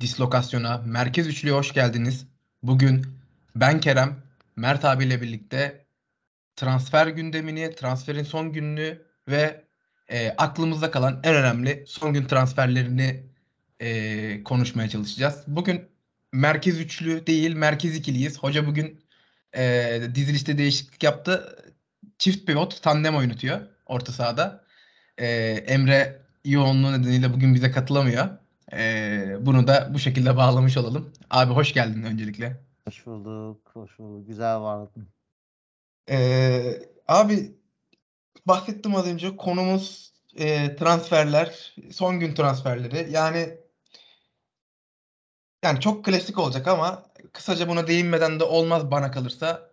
Dislokasyona, Merkez Üçlü'ye hoş geldiniz. Bugün ben Kerem, Mert abiyle birlikte transfer gündemini, transferin son gününü ve e, aklımızda kalan en önemli son gün transferlerini e, konuşmaya çalışacağız. Bugün Merkez Üçlü değil, Merkez İkiliyiz. Hoca bugün e, dizilişte değişiklik yaptı. Çift pivot, tandem oynatıyor orta sahada. E, Emre yoğunluğu nedeniyle bugün bize katılamıyor. Ee, bunu da bu şekilde bağlamış olalım. Abi hoş geldin öncelikle. Hoş bulduk, hoş bulduk. Güzel vardın. Ee, abi bahsettim az önce konumuz e, transferler, son gün transferleri. Yani yani çok klasik olacak ama kısaca buna değinmeden de olmaz bana kalırsa.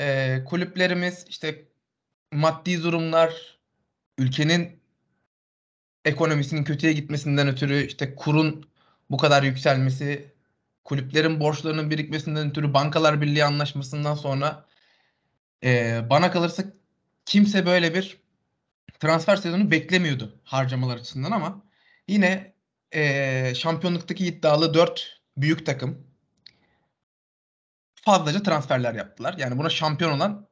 Ee, kulüplerimiz işte maddi durumlar, ülkenin ekonomisinin kötüye gitmesinden ötürü işte kurun bu kadar yükselmesi, kulüplerin borçlarının birikmesinden ötürü Bankalar Birliği anlaşmasından sonra e, bana kalırsa kimse böyle bir transfer sezonu beklemiyordu harcamalar açısından ama yine e, şampiyonluktaki iddialı 4 büyük takım fazlaca transferler yaptılar. Yani buna şampiyon olan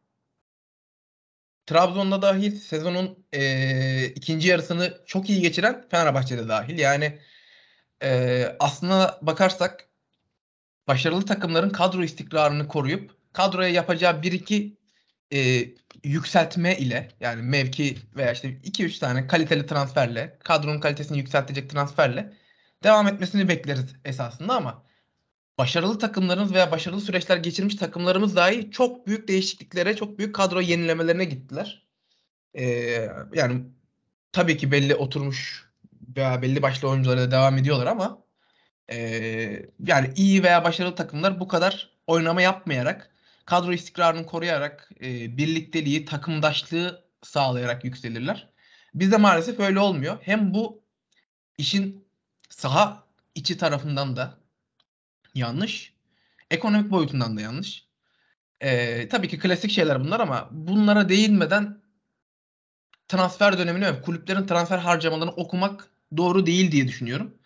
Trabzon'da dahil sezonun e, ikinci yarısını çok iyi geçiren Fenerbahçe'de dahil. Yani e, aslına bakarsak başarılı takımların kadro istikrarını koruyup kadroya yapacağı bir iki e, yükseltme ile yani mevki veya işte 2-3 tane kaliteli transferle kadronun kalitesini yükseltecek transferle devam etmesini bekleriz esasında ama başarılı takımlarımız veya başarılı süreçler geçirmiş takımlarımız dahi çok büyük değişikliklere, çok büyük kadro yenilemelerine gittiler. Ee, yani tabii ki belli oturmuş veya belli başlı oyunculara devam ediyorlar ama e, yani iyi veya başarılı takımlar bu kadar oynama yapmayarak, kadro istikrarını koruyarak, e, birlikteliği, takımdaşlığı sağlayarak yükselirler. Bizde maalesef öyle olmuyor. Hem bu işin saha içi tarafından da yanlış. Ekonomik boyutundan da yanlış. Ee, tabii ki klasik şeyler bunlar ama bunlara değinmeden transfer dönemini ve kulüplerin transfer harcamalarını okumak doğru değil diye düşünüyorum.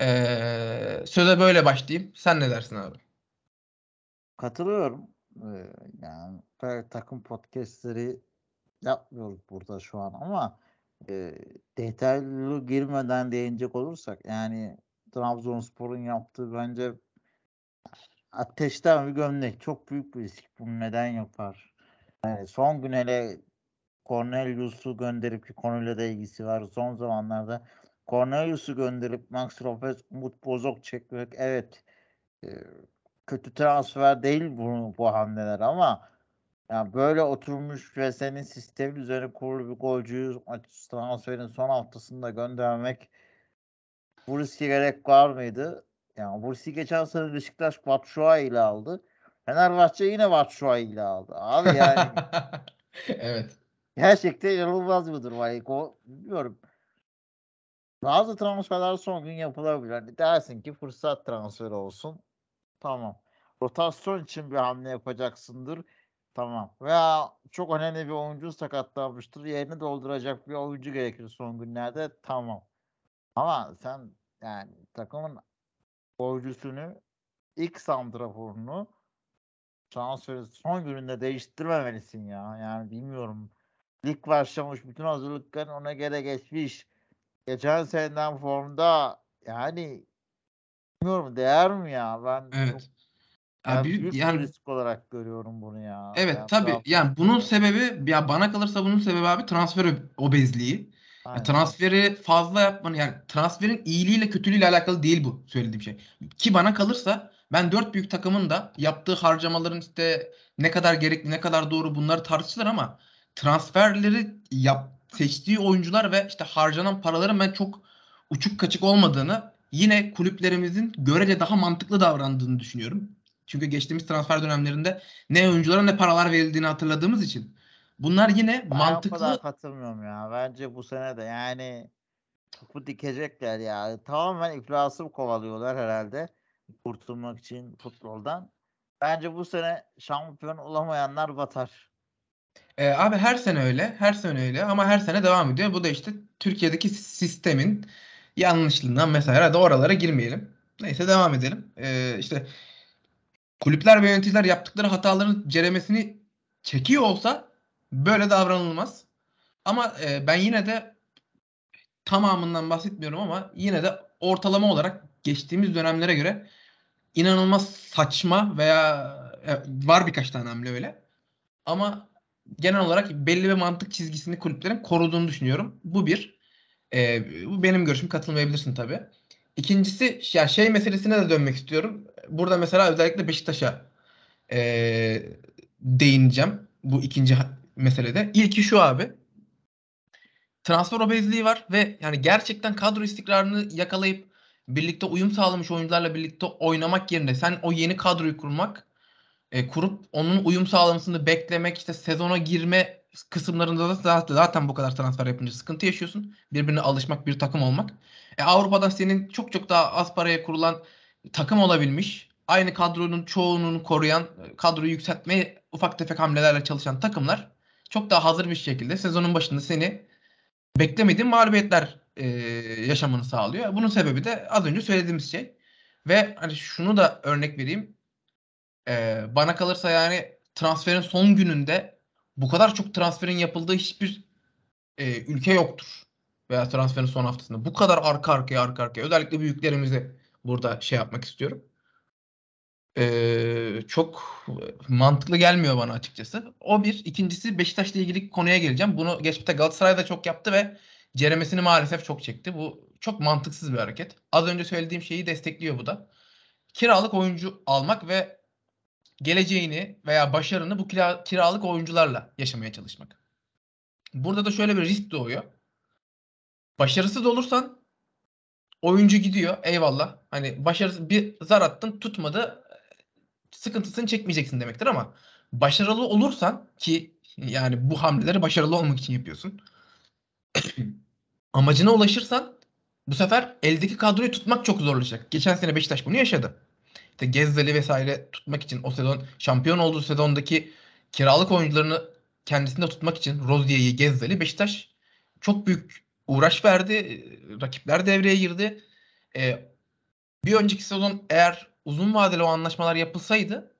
Ee, söze böyle başlayayım. Sen ne dersin abi? Katılıyorum. Ee, yani takım podcastleri yapmıyoruz burada şu an ama e, detaylı girmeden değinecek olursak yani Trabzonspor'un yaptığı bence ateşten bir gömlek. Çok büyük bir risk. Bunu neden yapar? Yani son gün hele Cornelius'u gönderip ki konuyla da ilgisi var. Son zamanlarda Cornelius'u gönderip Max Lopez, Umut Bozok çekmek evet e, kötü transfer değil bu, bu hamleler ama yani böyle oturmuş ve senin sistemin üzerine kurulu bir golcüyü transferin son haftasında göndermek bu riske gerek var mıydı? Yani Bursi geçen sene Beşiktaş Batshuayi ile aldı. Fenerbahçe yine Batshuayi ile aldı. Abi yani evet. Gerçekten inanılmaz bir durum. Yani, o, bilmiyorum. Bazı transferler son gün yapılabilir. Hani dersin ki fırsat transferi olsun. Tamam. Rotasyon için bir hamle yapacaksındır. Tamam. Veya çok önemli bir oyuncu sakatlanmıştır. Yerini dolduracak bir oyuncu gerekir son günlerde. Tamam. Ama sen yani takımın golcüsünü ilk santraforunu transferi son gününde değiştirmemelisin ya. Yani bilmiyorum. Lig başlamış. Bütün hazırlıklar ona göre geçmiş. Geçen seneden formda yani bilmiyorum değer mi ya? Ben evet. Yani büyük yani, risk olarak görüyorum bunu ya. Evet yani tabii. Yani bunun sebebi ya bana kalırsa bunun sebebi abi transfer obezliği. Ya transferi fazla yapmanın yani transferin iyiliğiyle kötülüğüyle alakalı değil bu söylediğim şey. Ki bana kalırsa ben dört büyük takımın da yaptığı harcamaların işte ne kadar gerekli ne kadar doğru bunları tartışılır ama transferleri yap, seçtiği oyuncular ve işte harcanan paraların ben çok uçuk kaçık olmadığını yine kulüplerimizin görece daha mantıklı davrandığını düşünüyorum. Çünkü geçtiğimiz transfer dönemlerinde ne oyunculara ne paralar verildiğini hatırladığımız için Bunlar yine Ben mantıklı. kadar katılmıyorum ya. Bence bu sene de yani topu dikecekler ya. Tamamen iflası kovalıyorlar herhalde. Kurtulmak için futboldan. Bence bu sene şampiyon olamayanlar batar. E, abi her sene öyle. Her sene öyle ama her sene devam ediyor. Bu da işte Türkiye'deki sistemin yanlışlığından mesela. Hadi oralara girmeyelim. Neyse devam edelim. Ee, işte kulüpler ve yöneticiler yaptıkları hataların ceremesini çekiyor olsa böyle davranılmaz. Ama e, ben yine de tamamından bahsetmiyorum ama yine de ortalama olarak geçtiğimiz dönemlere göre inanılmaz saçma veya e, var birkaç tane hamle öyle. Ama genel olarak belli bir mantık çizgisini kulüplerin koruduğunu düşünüyorum. Bu bir. E, bu benim görüşüm. Katılmayabilirsin tabii. İkincisi ya şey meselesine de dönmek istiyorum. Burada mesela özellikle Beşiktaş'a e, değineceğim. Bu ikinci meselede. İlki şu abi. Transfer obezliği var ve yani gerçekten kadro istikrarını yakalayıp birlikte uyum sağlamış oyuncularla birlikte oynamak yerine sen o yeni kadroyu kurmak e, kurup onun uyum sağlamasını beklemek işte sezona girme kısımlarında da zaten, zaten bu kadar transfer yapınca sıkıntı yaşıyorsun. Birbirine alışmak, bir takım olmak. E, Avrupa'da senin çok çok daha az paraya kurulan takım olabilmiş, aynı kadronun çoğunun koruyan, kadroyu yükseltmeye ufak tefek hamlelerle çalışan takımlar çok daha hazır bir şekilde sezonun başında seni beklemediğin mağlubiyetler e, yaşamanı sağlıyor. Bunun sebebi de az önce söylediğimiz şey. Ve hani şunu da örnek vereyim. E, bana kalırsa yani transferin son gününde bu kadar çok transferin yapıldığı hiçbir e, ülke yoktur. Veya transferin son haftasında. Bu kadar arka arkaya arka arkaya. Özellikle büyüklerimizi burada şey yapmak istiyorum. Ee, çok mantıklı gelmiyor bana açıkçası. O bir. İkincisi Beşiktaş'la ilgili konuya geleceğim. Bunu geçmişte Galatasaray'da çok yaptı ve ceremesini maalesef çok çekti. Bu çok mantıksız bir hareket. Az önce söylediğim şeyi destekliyor bu da. Kiralık oyuncu almak ve geleceğini veya başarını bu kira, kiralık oyuncularla yaşamaya çalışmak. Burada da şöyle bir risk doğuyor. Başarısız olursan oyuncu gidiyor. Eyvallah. Hani başarısız bir zar attın tutmadı. Sıkıntısını çekmeyeceksin demektir ama başarılı olursan ki yani bu hamleleri başarılı olmak için yapıyorsun. amacına ulaşırsan bu sefer eldeki kadroyu tutmak çok zorlaşacak. Geçen sene Beşiktaş bunu yaşadı. İşte Gezzeli vesaire tutmak için o sezon şampiyon olduğu sezondaki kiralık oyuncularını kendisinde tutmak için Rozier'i, Gezzeli Beşiktaş çok büyük uğraş verdi. Rakipler devreye girdi. Ee, bir önceki sezon eğer uzun vadeli o anlaşmalar yapılsaydı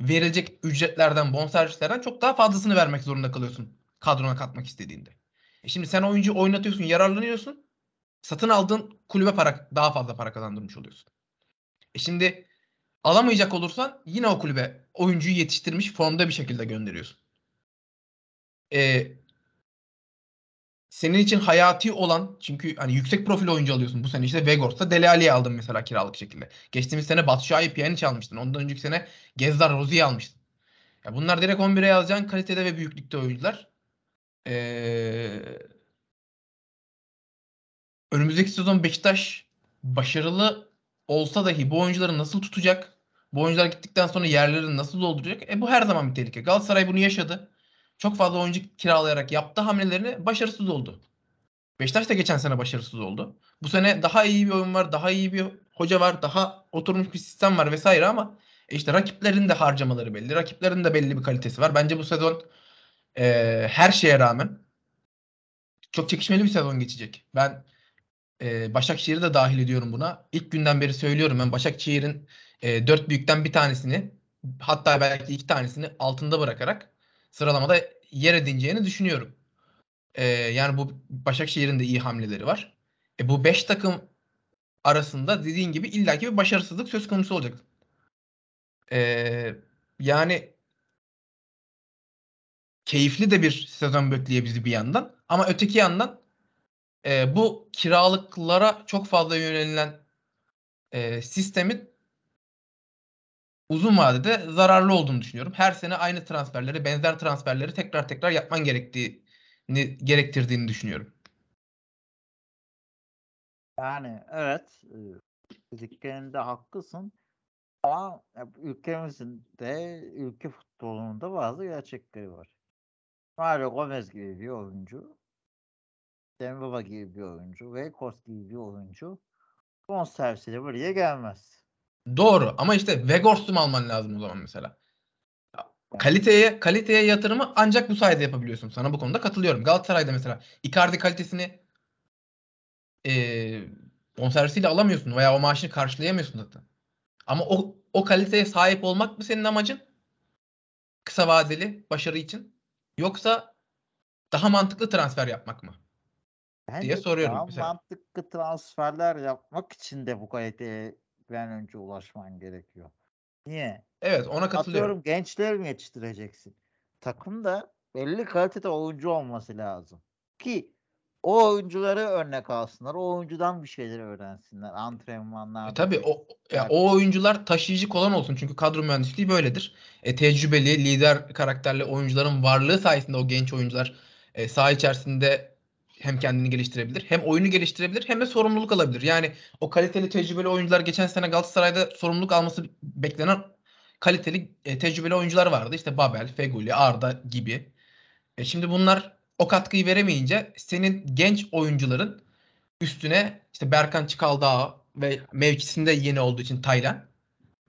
verilecek ücretlerden, bonservislerden çok daha fazlasını vermek zorunda kalıyorsun kadrona katmak istediğinde. E şimdi sen oyuncu oynatıyorsun, yararlanıyorsun. Satın aldığın kulübe para daha fazla para kazandırmış oluyorsun. E şimdi alamayacak olursan yine o kulübe oyuncuyu yetiştirmiş formda bir şekilde gönderiyorsun. E, senin için hayati olan çünkü hani yüksek profil oyuncu alıyorsun. Bu sene işte Vegors'ta Dele Alli'yi aldın mesela kiralık şekilde. Geçtiğimiz sene Batshuayi Pjanic almıştın. Ondan önceki sene Gezdar Rozi'yi almıştın. Ya bunlar direkt 11'e yazacağın kalitede ve büyüklükte oyuncular. Ee, önümüzdeki sezon Beşiktaş başarılı olsa dahi bu oyuncuları nasıl tutacak? Bu oyuncular gittikten sonra yerlerini nasıl dolduracak? E bu her zaman bir tehlike. Galatasaray bunu yaşadı. Çok fazla oyuncu kiralayarak yaptığı hamlelerini başarısız oldu. Beşiktaş da geçen sene başarısız oldu. Bu sene daha iyi bir oyun var, daha iyi bir hoca var, daha oturmuş bir sistem var vesaire ama e işte rakiplerin de harcamaları belli. Rakiplerin de belli bir kalitesi var. Bence bu sezon e, her şeye rağmen çok çekişmeli bir sezon geçecek. Ben e, Başakşehir'i de dahil ediyorum buna. İlk günden beri söylüyorum ben Başakşehir'in e, dört büyükten bir tanesini hatta belki iki tanesini altında bırakarak sıralamada yer edineceğini düşünüyorum. E, yani bu Başakşehir'in de iyi hamleleri var. E, bu beş takım arasında dediğin gibi illaki bir başarısızlık söz konusu olacak. E, yani keyifli de bir sezon bekliyor bizi bir yandan. Ama öteki yandan e, bu kiralıklara çok fazla yönelilen e, sistemin uzun vadede zararlı olduğunu düşünüyorum. Her sene aynı transferleri, benzer transferleri tekrar tekrar yapman gerektiğini gerektirdiğini düşünüyorum. Yani evet dediklerinde haklısın. Ama ülkemizin de ülke futbolunun da bazı gerçekleri var. Mario Gomez gibi bir oyuncu, Dembaba gibi bir oyuncu ve Kos gibi bir oyuncu bonservisiyle buraya gelmez. Doğru ama işte Vegors'u mu alman lazım o zaman mesela? Kaliteye kaliteye yatırımı ancak bu sayede yapabiliyorsun. Sana bu konuda katılıyorum. Galatasaray'da mesela Icardi kalitesini e, Bonservisiyle alamıyorsun veya o maaşını karşılayamıyorsun zaten. Ama o, o kaliteye sahip olmak mı senin amacın? Kısa vadeli başarı için. Yoksa daha mantıklı transfer yapmak mı? Bence diye soruyorum daha mesela. mantıklı transferler yapmak için de bu kaliteye bir an önce ulaşman gerekiyor. Niye? Evet ona katılıyorum. Atıyorum gençleri mi yetiştireceksin? Takımda belli kalitede oyuncu olması lazım. Ki o oyuncuları örnek alsınlar. O oyuncudan bir şeyler öğrensinler. Antrenmanlarda. E, tabii o ya, o oyuncular taşıyıcı kolon olsun çünkü kadro mühendisliği böyledir. E, tecrübeli, lider karakterli oyuncuların varlığı sayesinde o genç oyuncular e, saha içerisinde hem kendini geliştirebilir, hem oyunu geliştirebilir, hem de sorumluluk alabilir. Yani o kaliteli, tecrübeli oyuncular geçen sene Galatasaray'da sorumluluk alması beklenen kaliteli, e, tecrübeli oyuncular vardı. İşte Babel, Feguli, Arda gibi. E, şimdi bunlar o katkıyı veremeyince senin genç oyuncuların üstüne işte Berkan Çıkaldağ ve mevkisinde yeni olduğu için Taylan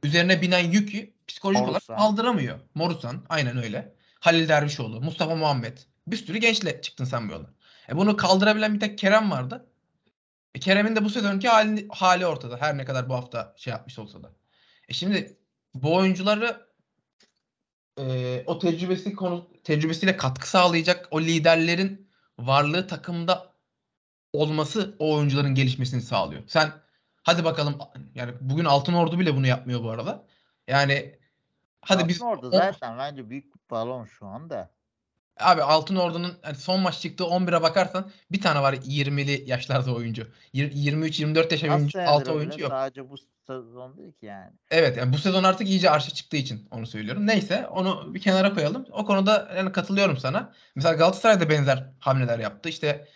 üzerine binen yükü psikolojik olarak Morusan. kaldıramıyor. Morusan aynen öyle. Halil Dervişoğlu, Mustafa Muhammed. Bir sürü gençle çıktın sen bu yola. E bunu kaldırabilen bir tek Kerem vardı. E Kerem'in de bu sezonki hali, hali ortada. Her ne kadar bu hafta şey yapmış olsa da. E şimdi bu oyuncuları e, o tecrübesi konu tecrübesiyle katkı sağlayacak o liderlerin varlığı takımda olması o oyuncuların gelişmesini sağlıyor. Sen hadi bakalım yani bugün Altın Ordu bile bunu yapmıyor bu arada. Yani hadi biz orada o- zaten bence büyük bir balon şu anda. Abi Altın Ordu'nun hani son maç çıktığı 11'e bakarsan bir tane var 20'li yaşlarda oyuncu. 23-24 yaş Az oyuncu, altı oyuncu yok. Sadece bu sezon değil ki yani. Evet yani bu sezon artık iyice arşa çıktığı için onu söylüyorum. Neyse onu bir kenara koyalım. O konuda yani katılıyorum sana. Mesela Galatasaray da benzer hamleler yaptı. İşte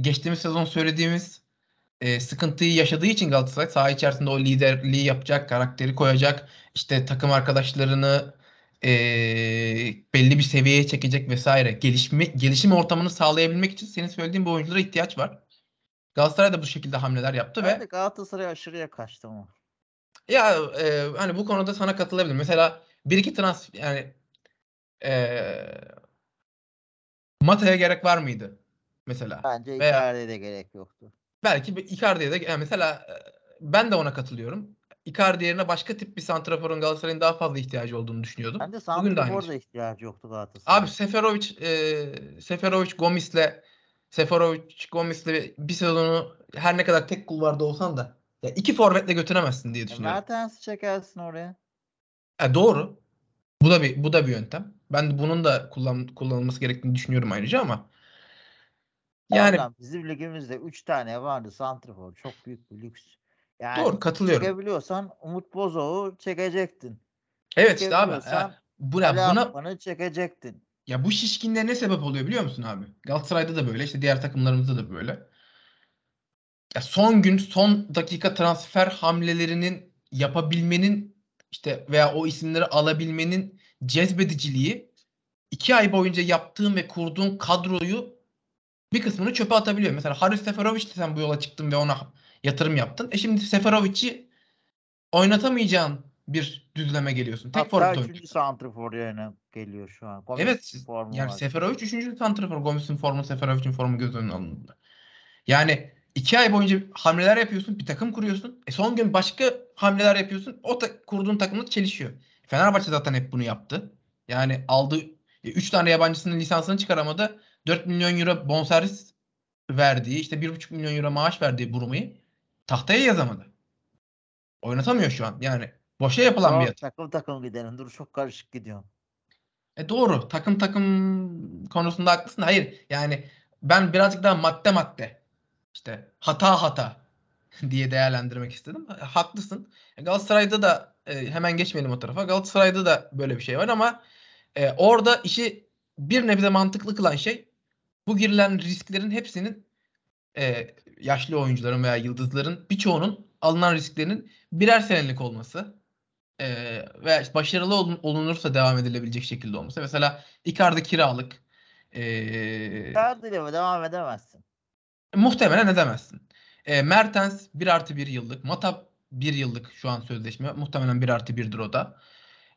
geçtiğimiz sezon söylediğimiz e, sıkıntıyı yaşadığı için Galatasaray saha içerisinde o liderliği yapacak, karakteri koyacak, işte takım arkadaşlarını e, belli bir seviyeye çekecek vesaire. Gelişme, gelişim ortamını sağlayabilmek için senin söylediğin bu oyunculara ihtiyaç var. Galatasaray da bu şekilde hamleler yaptı ve Ben de Galatasaray aşırıya kaçtı ama. Ya e, hani bu konuda sana katılabilirim. Mesela bir iki transfer yani e, Mata'ya gerek var mıydı? Mesela. Bence Icardi'ye de gerek yoktu. Belki Icardi'ye de yani mesela ben de ona katılıyorum. Icardi yerine başka tip bir santraforun Galatasaray'ın daha fazla ihtiyacı olduğunu düşünüyordum. Bugün de Santrafor da ihtiyacı yoktu Galatasaray. Abi Seferovic e, Seferovic Gomis'le Seferovic Gomis'le bir sezonu her ne kadar tek kulvarda olsan da ya iki forvetle götüremezsin diye E, düşünüyorum. Mertens'i çekersin oraya. E, doğru. Bu da bir bu da bir yöntem. Ben de bunun da kullan, kullanılması gerektiğini düşünüyorum ayrıca ama yani Adam bizim ligimizde 3 tane vardı Santrafor. Çok büyük bir lüks. Yani doğru katılıyorum. çekebiliyorsan Umut Bozok'u çekecektin. Evet işte abi. e, bu, ya Ali buna Akman'ı çekecektin. ya bu şişkinliğe ne sebep oluyor biliyor musun abi? Galatasaray'da da böyle, işte diğer takımlarımızda da böyle. Ya son gün, son dakika transfer hamlelerinin yapabilmenin işte veya o isimleri alabilmenin cezbediciliği iki ay boyunca yaptığın ve kurduğun kadroyu bir kısmını çöpe atabiliyor. Mesela Haris Seferovic de sen bu yola çıktın ve ona yatırım yaptın. E şimdi Seferovic'i oynatamayacağın bir düzleme geliyorsun. Tek Hatta forvet 3. oynuyorsun. Santrafor yerine geliyor şu an. Gomis Evet. Yani var. Seferovic 3. santrafor. Gomis'in formu, Seferovic'in formu göz önüne alındı. Yani iki ay boyunca hamleler yapıyorsun, bir takım kuruyorsun. E son gün başka hamleler yapıyorsun. O ta- kurduğun takımla çelişiyor. Fenerbahçe zaten hep bunu yaptı. Yani aldığı 3 tane yabancısının lisansını çıkaramadı. 4 milyon euro bonservis verdiği, işte 1,5 milyon euro maaş verdiği Buruma'yı tahtaya yazamadı. Oynatamıyor şu an. Yani boşa yapılan bir Doğru, yatırım. takım takım gidelim. Dur çok karışık gidiyor. E doğru. Takım takım konusunda haklısın. Hayır. Yani ben birazcık daha madde madde işte hata hata diye değerlendirmek istedim. Ha- Haklısın. E, Galatasaray'da da e, hemen geçmeyelim o tarafa. Galatasaray'da da böyle bir şey var ama e, orada işi bir nebze mantıklı kılan şey bu girilen risklerin hepsinin e, yaşlı oyuncuların veya yıldızların birçoğunun alınan risklerinin birer senelik olması e, ve başarılı olun- olunursa devam edilebilecek şekilde olması. Mesela Icardi kiralık. E, Icardi'yle mi devam edemezsin? muhtemelen edemezsin. E, Mertens 1 artı 1 yıllık. Matap 1 yıllık şu an sözleşme. Muhtemelen 1 artı 1'dir o da.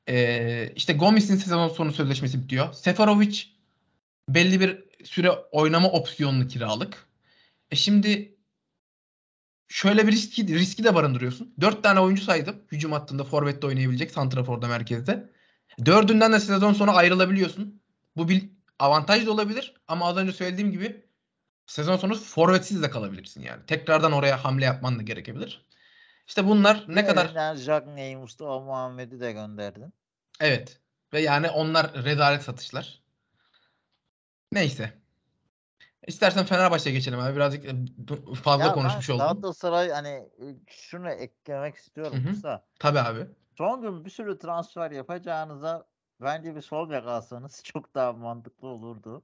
E, işte Gomis'in sezon sonu sözleşmesi bitiyor. Seferovic belli bir süre oynama opsiyonlu kiralık. E şimdi şöyle bir riski, riski de barındırıyorsun. 4 tane oyuncu saydım. Hücum hattında forvette oynayabilecek. Santrafor'da merkezde. Dördünden de sezon sonu ayrılabiliyorsun. Bu bir avantaj da olabilir. Ama az önce söylediğim gibi sezon sonu forvetsiz de kalabilirsin yani. Tekrardan oraya hamle yapman da gerekebilir. İşte bunlar ne kadar Elinden Jagney'i, Mustafa Muhammed'i de gönderdin. evet ve yani onlar rezalet satışlar. Neyse. İstersen Fenerbahçe'ye geçelim abi. Birazcık e, fazla Ya konuşmuş oldum. Galatasaray hani e, şunu eklemek istiyorum Hı hı. kısa. Tabii abi. Son gün bir sürü transfer yapacağınıza bence bir sol bek alsanız çok daha mantıklı olurdu.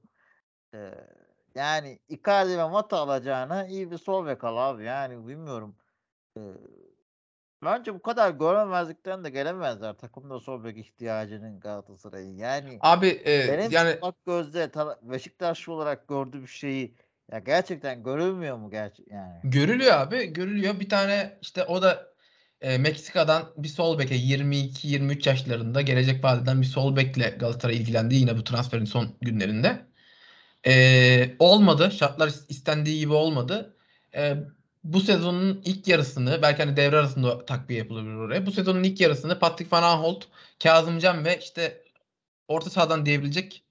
Ee, yani Icardi ve Mata alacağına iyi bir sol bek al abi. Yani bilmiyorum. Ee, bence bu kadar göremezlikten de gelemezler. Takımda sol bek ihtiyacının Galatasaray'ın. Yani Abi e, benim yani tara- Beşiktaşlı olarak gördüğüm şeyi ya gerçekten görülmüyor mu gerçek yani? görülüyor abi. Görülüyor. Bir tane işte o da e, Meksika'dan bir sol beke 22-23 yaşlarında gelecek vadeden bir sol bekle Galatasaray ilgilendi yine bu transferin son günlerinde. E, olmadı. Şartlar is- istendiği gibi olmadı. E, bu sezonun ilk yarısını belki hani devre arasında takviye yapılabilir oraya. Bu sezonun ilk yarısını Patrick Van Aanholt, Kazımcan ve işte orta sahadan devrilecek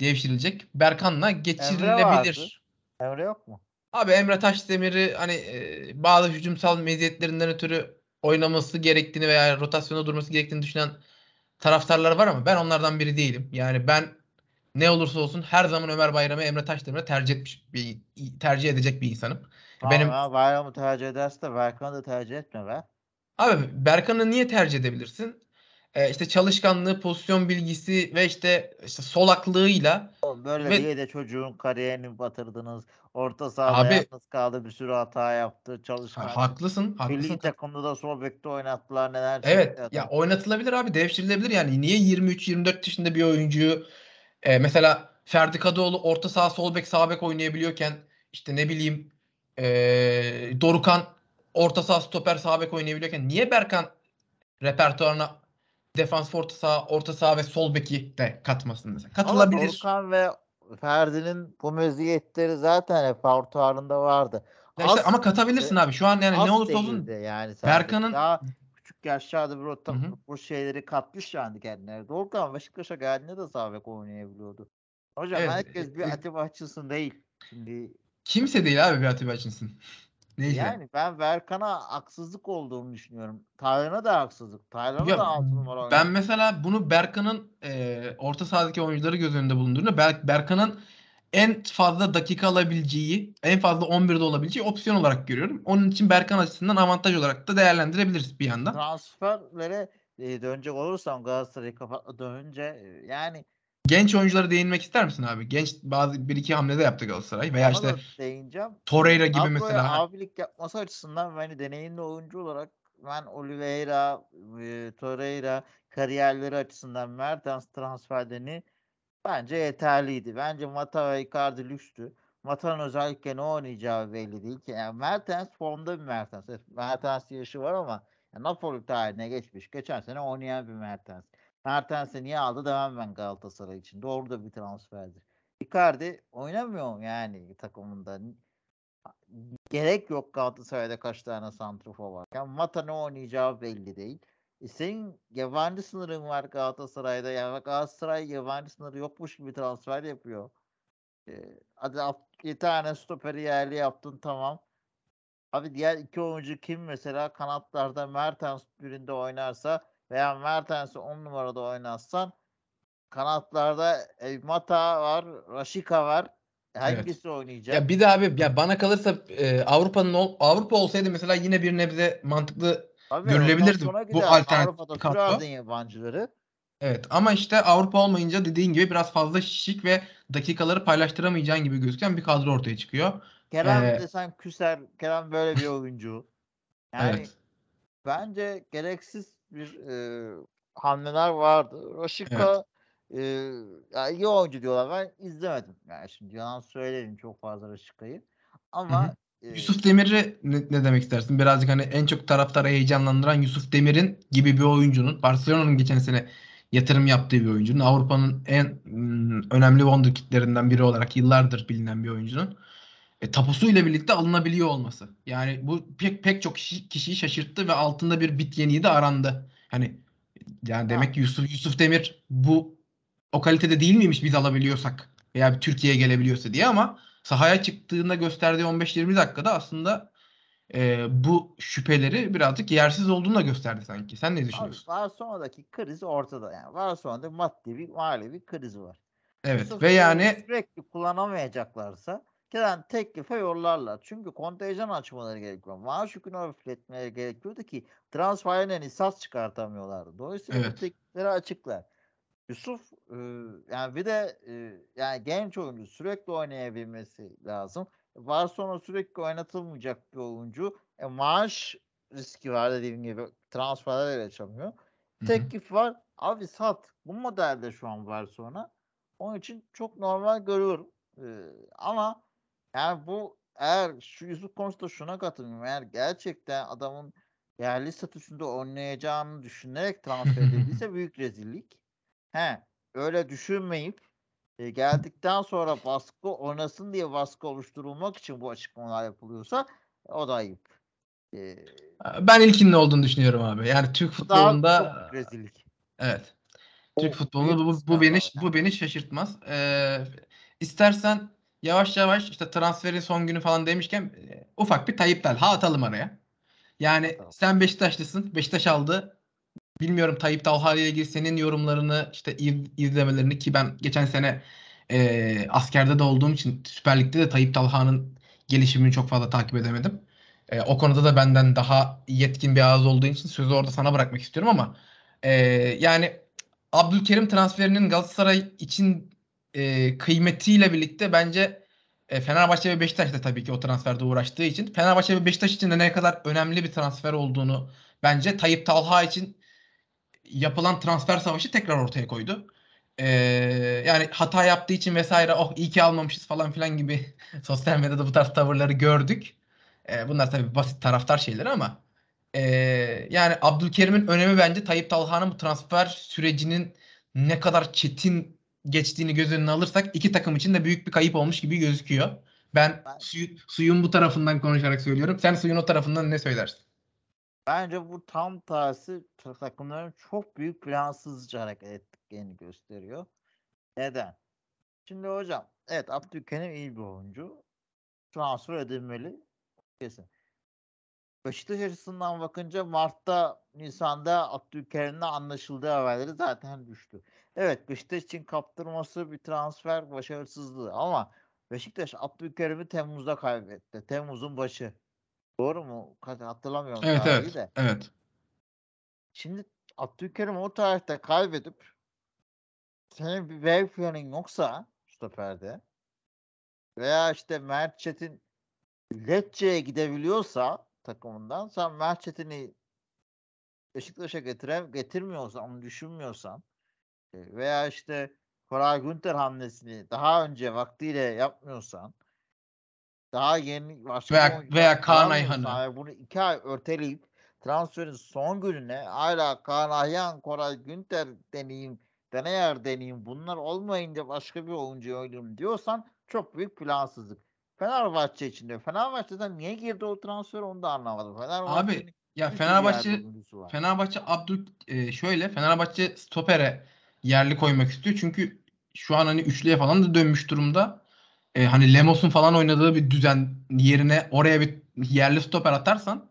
devşirilecek Berkan'la geçirilebilir. Emre yok mu? Abi Emre Taşdemir'i hani e, bazı hücumsal meziyetlerinden ötürü oynaması gerektiğini veya rotasyona durması gerektiğini düşünen taraftarlar var ama ben onlardan biri değilim. Yani ben ne olursa olsun her zaman Ömer Bayram'ı Emre Taşdemir'e tercih etmiş bir tercih edecek bir insanım. Tamam Benim Bayram'ı tercih ederse de Berkan'ı da tercih etme be. abi Berkan'ı niye tercih edebilirsin? E, işte çalışkanlığı, pozisyon bilgisi ve işte işte solaklığıyla Oğlum böyle Ve- diye de çocuğun kariyerini batırdınız. Orta sahada Abi- yalnız kaldı bir sürü hata yaptı. Çalışkan. ha, haklısın, haklısın. Milli takımda da sol bekte oynattılar neler Evet ya oynatılabilir abi devşirilebilir yani niye 23-24 yaşında bir oyuncuyu e, mesela Ferdi Kadıoğlu orta saha sol bek sağ bek oynayabiliyorken işte ne bileyim e, Dorukan orta saha stoper sağ bek oynayabiliyorken niye Berkan repertuarına defans orta saha orta saha ve sol beki de katmasın mesela Ama katılabilir. Dorukhan ve Ferdi'nin bu meziyetleri zaten repertuarında vardı. Ya işte ama katabilirsin abi şu an yani ne olursa olsun yani. Berkan'ın- daha küçük yaşlarda bir hı. bu şeyleri katmış yani kendileri. Dorukhan Beşiktaş'a geldiğinde de sağ bek oynayabiliyordu. Hocam Evet, herkes bir e- Atiba Hutchinson değil. Şimdi kimse değil abi bir Atiba Hutchinson. Neyse. yani ben Berkan'a haksızlık olduğunu düşünüyorum. Taylan'a da haksızlık. Taylan'a da 6 numara Ben oynattı. mesela bunu Berkan'ın e, orta sahadaki oyuncuları göz önünde bulundurduğunda Ber- Berkan'ın en fazla dakika alabileceği, en fazla 11'de olabileceği opsiyon olarak görüyorum. Onun için Berkan açısından avantaj olarak da değerlendirebiliriz bir yandan. Transferlere e, dönecek olursam Galatasaray'ı kapatmadan önce e, yani Genç oyunculara değinmek ister misin abi? Genç bazı bir iki hamlede yaptı Galatasaray veya ona işte değineceğim. Torreira gibi Kadroya mesela. abilik yapması açısından beni deneyimli oyuncu olarak ben Oliveira, e, Torreira kariyerleri açısından Mertens transferlerini bence yeterliydi. Bence Mata ve Icardi lükstü. Mata'nın özellikle ne oynayacağı belli değil ki. Yani Mertens formda bir Mertens. Mertens yaşı var ama ya Napoli tarihine geçmiş. Geçen sene oynayan bir Mertens. Mertens'i niye aldı demem ben Galatasaray için. Doğru da bir transferdir. Icardi oynamıyor mu yani takımında? gerek yok Galatasaray'da kaç tane santrfor varken Mata ne oynayacağı belli değil. E senin yabancı sınırın var Galatasaray'da. Yani Galatasaray yabancı sınırı yokmuş gibi transfer yapıyor. E, hadi bir tane stoperi yerli yaptın tamam. Abi diğer iki oyuncu kim mesela kanatlarda Mertens birinde oynarsa veya Mertens'i 10 numarada oynatsan kanatlarda e, Mata var, Rashica var. Hangisi oynayacak? Ya bir de abi ya bana kalırsa e, Avrupa'nın Avrupa olsaydı mesela yine bir nebze mantıklı Tabii, görülebilirdi bu alternatif kadro. yabancıları. Evet ama işte Avrupa olmayınca dediğin gibi biraz fazla şişik ve dakikaları paylaştıramayacağın gibi gözüken bir kadro ortaya çıkıyor. Kerem Ee, desen küser. Kerem böyle bir oyuncu. Yani evet. bence gereksiz bir e, hamleler vardı. Rashica e, ya iyi oyuncu diyorlar. Ben izlemedim. Yani şimdi yalan söylerim çok fazla Rashica'yı. Ama e, Yusuf Demir'i ne, ne demek istersin? Birazcık hani en çok taraftarı heyecanlandıran Yusuf Demir'in gibi bir oyuncunun Barcelona'nın geçen sene yatırım yaptığı bir oyuncunun Avrupa'nın en mm, önemli wonderkidlerinden biri olarak yıllardır bilinen bir oyuncunun e, tapusuyla birlikte alınabiliyor olması. Yani bu pek pek çok kişi, kişiyi şaşırttı ve altında bir bit yeniği de arandı. Hani yani demek ki Yusuf Yusuf Demir bu o kalitede değil miymiş biz alabiliyorsak veya Türkiye'ye gelebiliyorsa diye ama sahaya çıktığında gösterdiği 15-20 dakikada aslında e, bu şüpheleri birazcık yersiz olduğunu da gösterdi sanki. Sen ne düşünüyorsun? Barcelona'daki kriz ortada yani. Barcelona'da maddi bir manevi kriz var. Evet Yusuf ve yani sürekli kullanamayacaklarsa gelen teklife yollarlar. Çünkü kontenjan açmaları gerekiyor. Maaş yükünü hafifletmeleri gerekiyordu ki transferden esas çıkartamıyorlardı. Dolayısıyla Evet. teklifleri açıklar. Yusuf e, yani bir de e, yani genç oyuncu sürekli oynayabilmesi lazım. Barcelona sürekli oynatılmayacak bir oyuncu. E, maaş riski var dediğim gibi transferler yaşamıyor. Teklif var. Abi sat. Bu modelde şu an Barcelona. Onun için çok normal görüyorum. Ee, ama yani bu eğer şu Yusuf konusunda şuna katılmıyorum. Eğer gerçekten adamın yerli statüsünde oynayacağını düşünerek transfer edildiyse büyük rezillik. He, öyle düşünmeyip e, geldikten sonra baskı oynasın diye baskı oluşturulmak için bu açıklamalar yapılıyorsa o da ayıp. Ee, ben ilkinin olduğunu düşünüyorum abi. Yani Türk futbolunda rezillik. evet. Türk futbolunda bu, bu beni bu beni şaşırtmaz. Ee, istersen yavaş yavaş işte transferin son günü falan demişken e, ufak bir Tayyip Talha atalım araya. Yani Atalım. sen Beşiktaşlısın. Beşiktaş aldı. Bilmiyorum Tayyip Talha ile ilgili senin yorumlarını işte iz- izlemelerini ki ben geçen sene e, askerde de olduğum için Süper Lig'de de Tayyip Talha'nın gelişimini çok fazla takip edemedim. E, o konuda da benden daha yetkin bir ağız olduğu için sözü orada sana bırakmak istiyorum ama e, yani Abdülkerim transferinin Galatasaray için e, kıymetiyle birlikte bence e, Fenerbahçe ve Beşiktaş da tabii ki o transferde uğraştığı için Fenerbahçe ve Beşiktaş için de ne kadar önemli bir transfer olduğunu bence Tayyip Talha için yapılan transfer savaşı tekrar ortaya koydu. Ee, yani hata yaptığı için vesaire oh iyi ki almamışız falan filan gibi sosyal medyada bu tarz tavırları gördük. Ee, bunlar tabii basit taraftar şeyleri ama ee, yani Abdülkerim'in önemi bence Tayyip Talha'nın bu transfer sürecinin ne kadar çetin geçtiğini göz önüne alırsak iki takım için de büyük bir kayıp olmuş gibi gözüküyor. Ben Ben- suyu, suyun bu tarafından konuşarak söylüyorum. Sen suyun o tarafından ne söylersin? Bence bu tam tersi ta- takımların çok büyük plansızca hareket ettiklerini gösteriyor. Neden? Şimdi hocam evet Abdülkerim iyi bir oyuncu. Transfer edilmeli. Kesin. Beşiktaş açısından bakınca Mart'ta, Nisan'da Abdülkerim'le anlaşıldığı haberleri zaten düştü. Evet Beşiktaş için kaptırması bir transfer başarısızlığı ama Beşiktaş Abdülkerim'i Temmuz'da kaybetti. Temmuz'un başı. Doğru mu? Hatırlamıyorum Evet evet. de. Evet. Şimdi Abdülkerim o tarihte kaybedip senin bir wave planın yoksa stoperde veya işte Mert Çetin Lecce'ye gidebiliyorsa takımından sen Mert Çetin'i Beşiktaş'a getire, getirmiyorsan, onu düşünmüyorsan veya işte Koray Günter hamlesini daha önce vaktiyle yapmıyorsan daha yeni başka Veya- veya Kaan Ayhan'ı. bunu iki ay örteleyip transferin son gününe hala Kaan Ayhan, Koray Günter deneyim, Deneyer deneyim bunlar olmayınca başka bir oyuncu oynayayım diyorsan çok büyük plansızlık. Fenerbahçe için de. Fenerbahçe'den niye girdi o transfer onu da anlamadım. Ya Fenerbahçe yerli oyuncusu var. Fenerbahçe Abdül e, şöyle Fenerbahçe stopere yerli koymak istiyor. Çünkü şu an hani üçlüye falan da dönmüş durumda. E, hani Lemos'un falan oynadığı bir düzen yerine oraya bir yerli stoper atarsan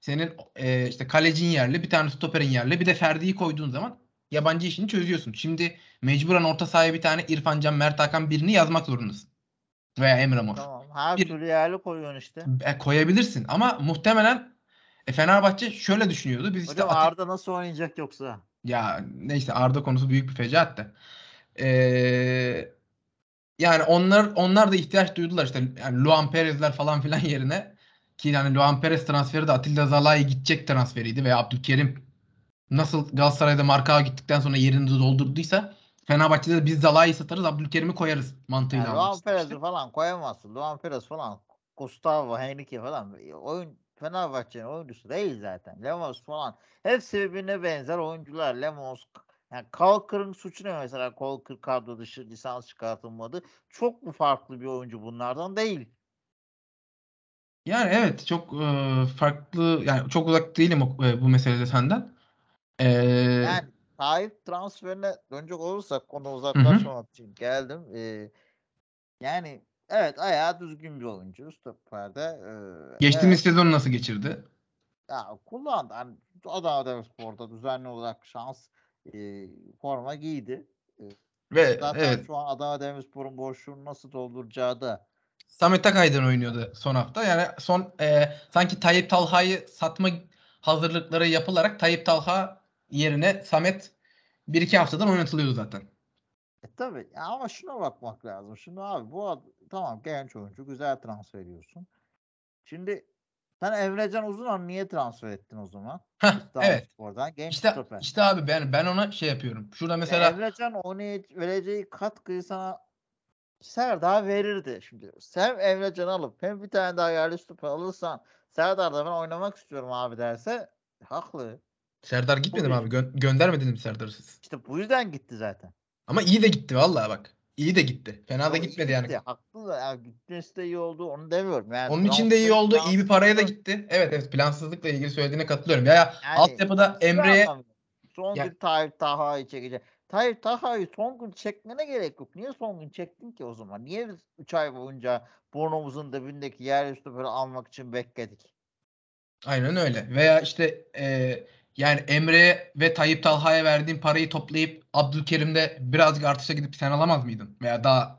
senin e, işte kalecin yerli, bir tane stoperin yerli, bir de Ferdi'yi koyduğun zaman yabancı işini çözüyorsun. Şimdi mecburen orta sahaya bir tane İrfan Can, Mert Hakan birini yazmak zorundasın. Veya Emre Mor. Tamam. Her Bir- türlü yerli koyuyorsun işte. E, koyabilirsin ama muhtemelen e, Fenerbahçe şöyle düşünüyordu. Biz işte Hocam Arda nasıl oynayacak yoksa? Ya neyse Arda konusu büyük bir fecaat da. Ee, yani onlar onlar da ihtiyaç duydular işte yani Luan Perez'ler falan filan yerine ki yani Luan Perez transferi de Atilla Zalai gidecek transferiydi veya Abdülkerim nasıl Galatasaray'da Marka'a gittikten sonra yerini doldurduysa Fenerbahçe'de de biz Zalai'yi satarız Abdülkerim'i koyarız mantığıyla Yani Luan. Perez'i falan koyamazsın. Luan Perez falan Gustavo, Henrique falan oyun Fenerbahçe'nin oyuncusu değil zaten. Lemos falan. Hepsi birbirine benzer oyuncular. Lemos yani Kalkır'ın suçu ne mesela? Kalkır kadro dışı lisans çıkartılmadı. Çok mu farklı bir oyuncu bunlardan değil. Yani evet çok e, farklı yani çok uzak değilim e, bu meselede senden. E, Yani Tayyip transferine dönecek olursak konu uzaklaşmamak için geldim. Ee, yani evet ayağı düzgün bir oyuncu stoperde. Ee, geçtiğimiz evet, sezon nasıl geçirdi? ya kullandı. Hani Adana Demirspor'da düzenli olarak şans e, forma giydi. Ve Zaten evet şu an Adana Demirspor'un boşluğunu nasıl dolduracağı da Samet Akay'dan oynuyordu son hafta. Yani son e, sanki Tayyip Talha'yı satma hazırlıkları yapılarak Tayyip Talha yerine Samet bir iki haftadan oynatılıyordu zaten. Tabii ama şuna bakmak lazım. Şimdi abi bu ad- tamam genç oyuncu güzel transfer ediyorsun. Şimdi sen Emrecan Uzunhan niye transfer ettin o zaman? Heh, evet. Spor'dan genç İşte stoper. işte abi ben ben ona şey yapıyorum. Şurada Mesela... Emrecan onu vereceği katkıyı sana Serdar verirdi. Şimdi sen Emrecan alıp hem bir tane daha yerli stoper alırsan Serdar da ben oynamak istiyorum abi derse haklı. Serdar gitmedi mi abi? Gö- göndermediniz mi Serdar'ı siz? İşte bu yüzden gitti zaten. Ama iyi de gitti vallahi bak. İyi de gitti. Fena da Yo, iyi gitmedi yani. gitti, Haklı da yani gitmesi de iyi oldu onu demiyorum. Yani Onun için de iyi oldu. iyi bir paraya da gitti. Evet evet plansızlıkla ilgili söylediğine katılıyorum. Ya, ya Yani altyapıda Emre'ye Son Ya- gün Tayyip Taha'yı çekecek. Tayyip Taha'yı son gün çekmene gerek yok. Niye son gün çektin ki o zaman? Niye biz 3 ay boyunca burnumuzun dibindeki yerüstü böyle almak için bekledik? Aynen öyle. Veya işte e, yani Emre'ye ve Tayyip Talha'ya verdiğin parayı toplayıp Abdülkerim'de birazcık artışa gidip sen alamaz mıydın? Veya daha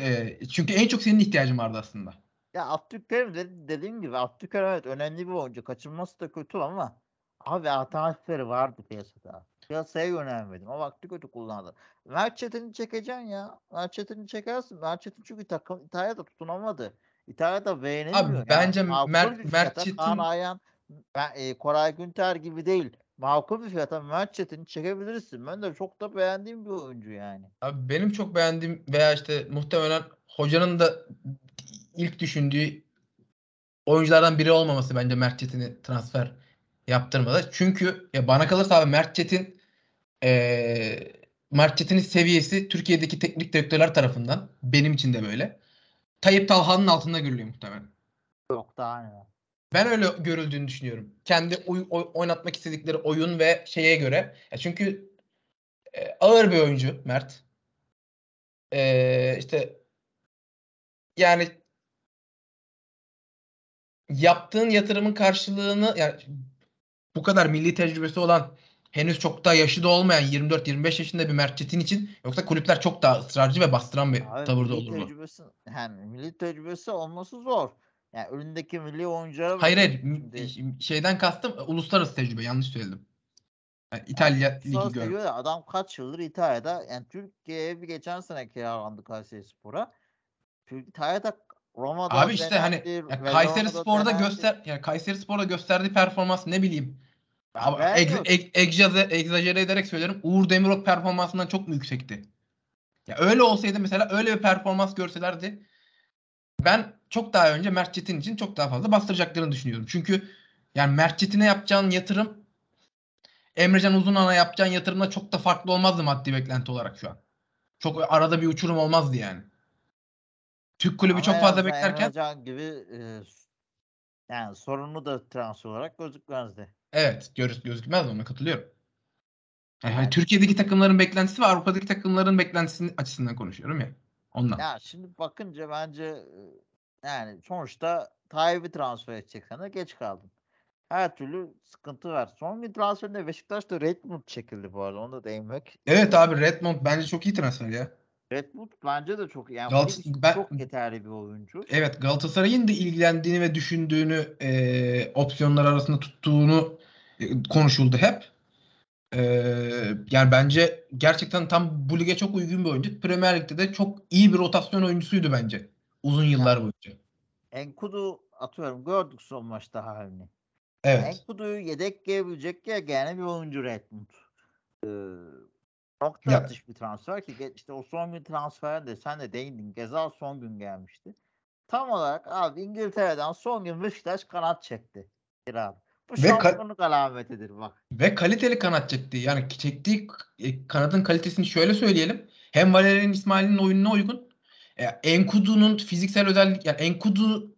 e, çünkü en çok senin ihtiyacın vardı aslında. Ya Abdülkerim de, dediğim gibi Abdülkerim evet önemli bir oyuncu. Kaçırması da kötü ama abi alternatifleri vardı piyasada. Piyasaya yönelmedin. O vakti kötü kullandı. Mert Çetin'i çekeceksin ya. Mert Çetin'i çekersin. Mert Çetin çünkü takım İtalya'da tutunamadı. İtalya'da beğenilmiyor. Yani bence bir Mert e, Koray Günter gibi değil. Makul bir fiyata Çetin'i çekebilirsin. Ben de çok da beğendiğim bir oyuncu yani. Abi benim çok beğendiğim veya işte muhtemelen hocanın da ilk düşündüğü oyunculardan biri olmaması bence Mert Çetin'i transfer yaptırmadı. Çünkü ya bana kalırsa abi Mert Çetin eee Mert Çetin'in seviyesi Türkiye'deki teknik direktörler tarafından benim için de böyle. Tayyip Talha'nın altında görülüyor muhtemelen. Yok daha ne. Ben öyle görüldüğünü düşünüyorum. Kendi oy- oy- oynatmak istedikleri oyun ve şeye göre. Ya çünkü e, ağır bir oyuncu Mert. E, işte yani yaptığın yatırımın karşılığını yani bu kadar milli tecrübesi olan henüz çok daha yaşı da olmayan 24-25 yaşında bir Mert Çetin için yoksa kulüpler çok daha ısrarcı ve bastıran bir Abi tavırda milli olurdu. tecrübesi yani milli tecrübesi olması zor. Yani önündeki milli oyunculara Hayır hayır şimdi. şeyden kastım e, uluslararası tecrübe yanlış söyledim. Yani İtalya Yani ligi uluslararası gör. tecrübe de adam kaç yıldır İtalya'da yani Türkiye'ye bir geçen sene kiralandı Kayserispor'a. Türk İtalya'da Roma'da Abi işte hani ya Kayseri Spor'da denendi. göster yani Kayseri Spor'da gösterdiği performans ne bileyim. Beğenmiyorum. egz- egzaze- egzajere ederek söylerim. Uğur Demirok performansından çok mu yüksekti? Ya öyle olsaydı mesela öyle bir performans görselerdi ben çok daha önce Mert Çetin için çok daha fazla bastıracaklarını düşünüyorum. Çünkü yani Mert Çetin'e yapacağın yatırım Emrecan Uzunhan'a yapacağın yatırımla çok da farklı olmazdı maddi beklenti olarak şu an. Çok arada bir uçurum olmazdı yani. Türk kulübü Ama çok fazla beklerken Emrecan gibi e, yani sorunlu da transfer olarak gözükmezdi. Evet göz, gözükmez ona katılıyorum. Yani hani Yani- Türkiye'deki takımların beklentisi ve Avrupa'daki takımların beklentisinin açısından konuşuyorum ya. Ondan. Ya şimdi bakınca bence e, yani sonuçta Tayyip'i transfer edeceksen de geç kaldın. Her türlü sıkıntı var. Son bir transferinde Beşiktaş'ta Redmond çekildi bu arada. Onu da değinmek. Evet abi Redmond bence çok iyi transfer ya. Redmond bence de çok yani Filiz ben- çok yeterli bir oyuncu. Evet Galatasaray'ın da ilgilendiğini ve düşündüğünü e, opsiyonlar arasında tuttuğunu e, konuşuldu hep. E, yani bence gerçekten tam bu lige çok uygun bir oyuncu. Premier Lig'de de çok iyi bir rotasyon oyuncusuydu bence. Uzun yıllar boyunca. Enkudu atıyorum gördük son maçta halini. Evet. Enkudu'yu yedek giyebilecek gene bir oyuncu Redmond. Ee, nokta Ya- atış bir transfer ki işte o son gün transferde sen de değindin. Gezal son gün gelmişti. Tam olarak abi İngiltere'den son gün Beşiktaş kanat çekti. Bir abi. Bu Ve ka- şampiyonluk alametidir bak. Ve kaliteli kanat çekti. Yani çektiği e, kanadın kalitesini şöyle söyleyelim. Hem Valerian İsmail'in oyununa uygun. E, Enkudu'nun fiziksel özellik yani Enkudu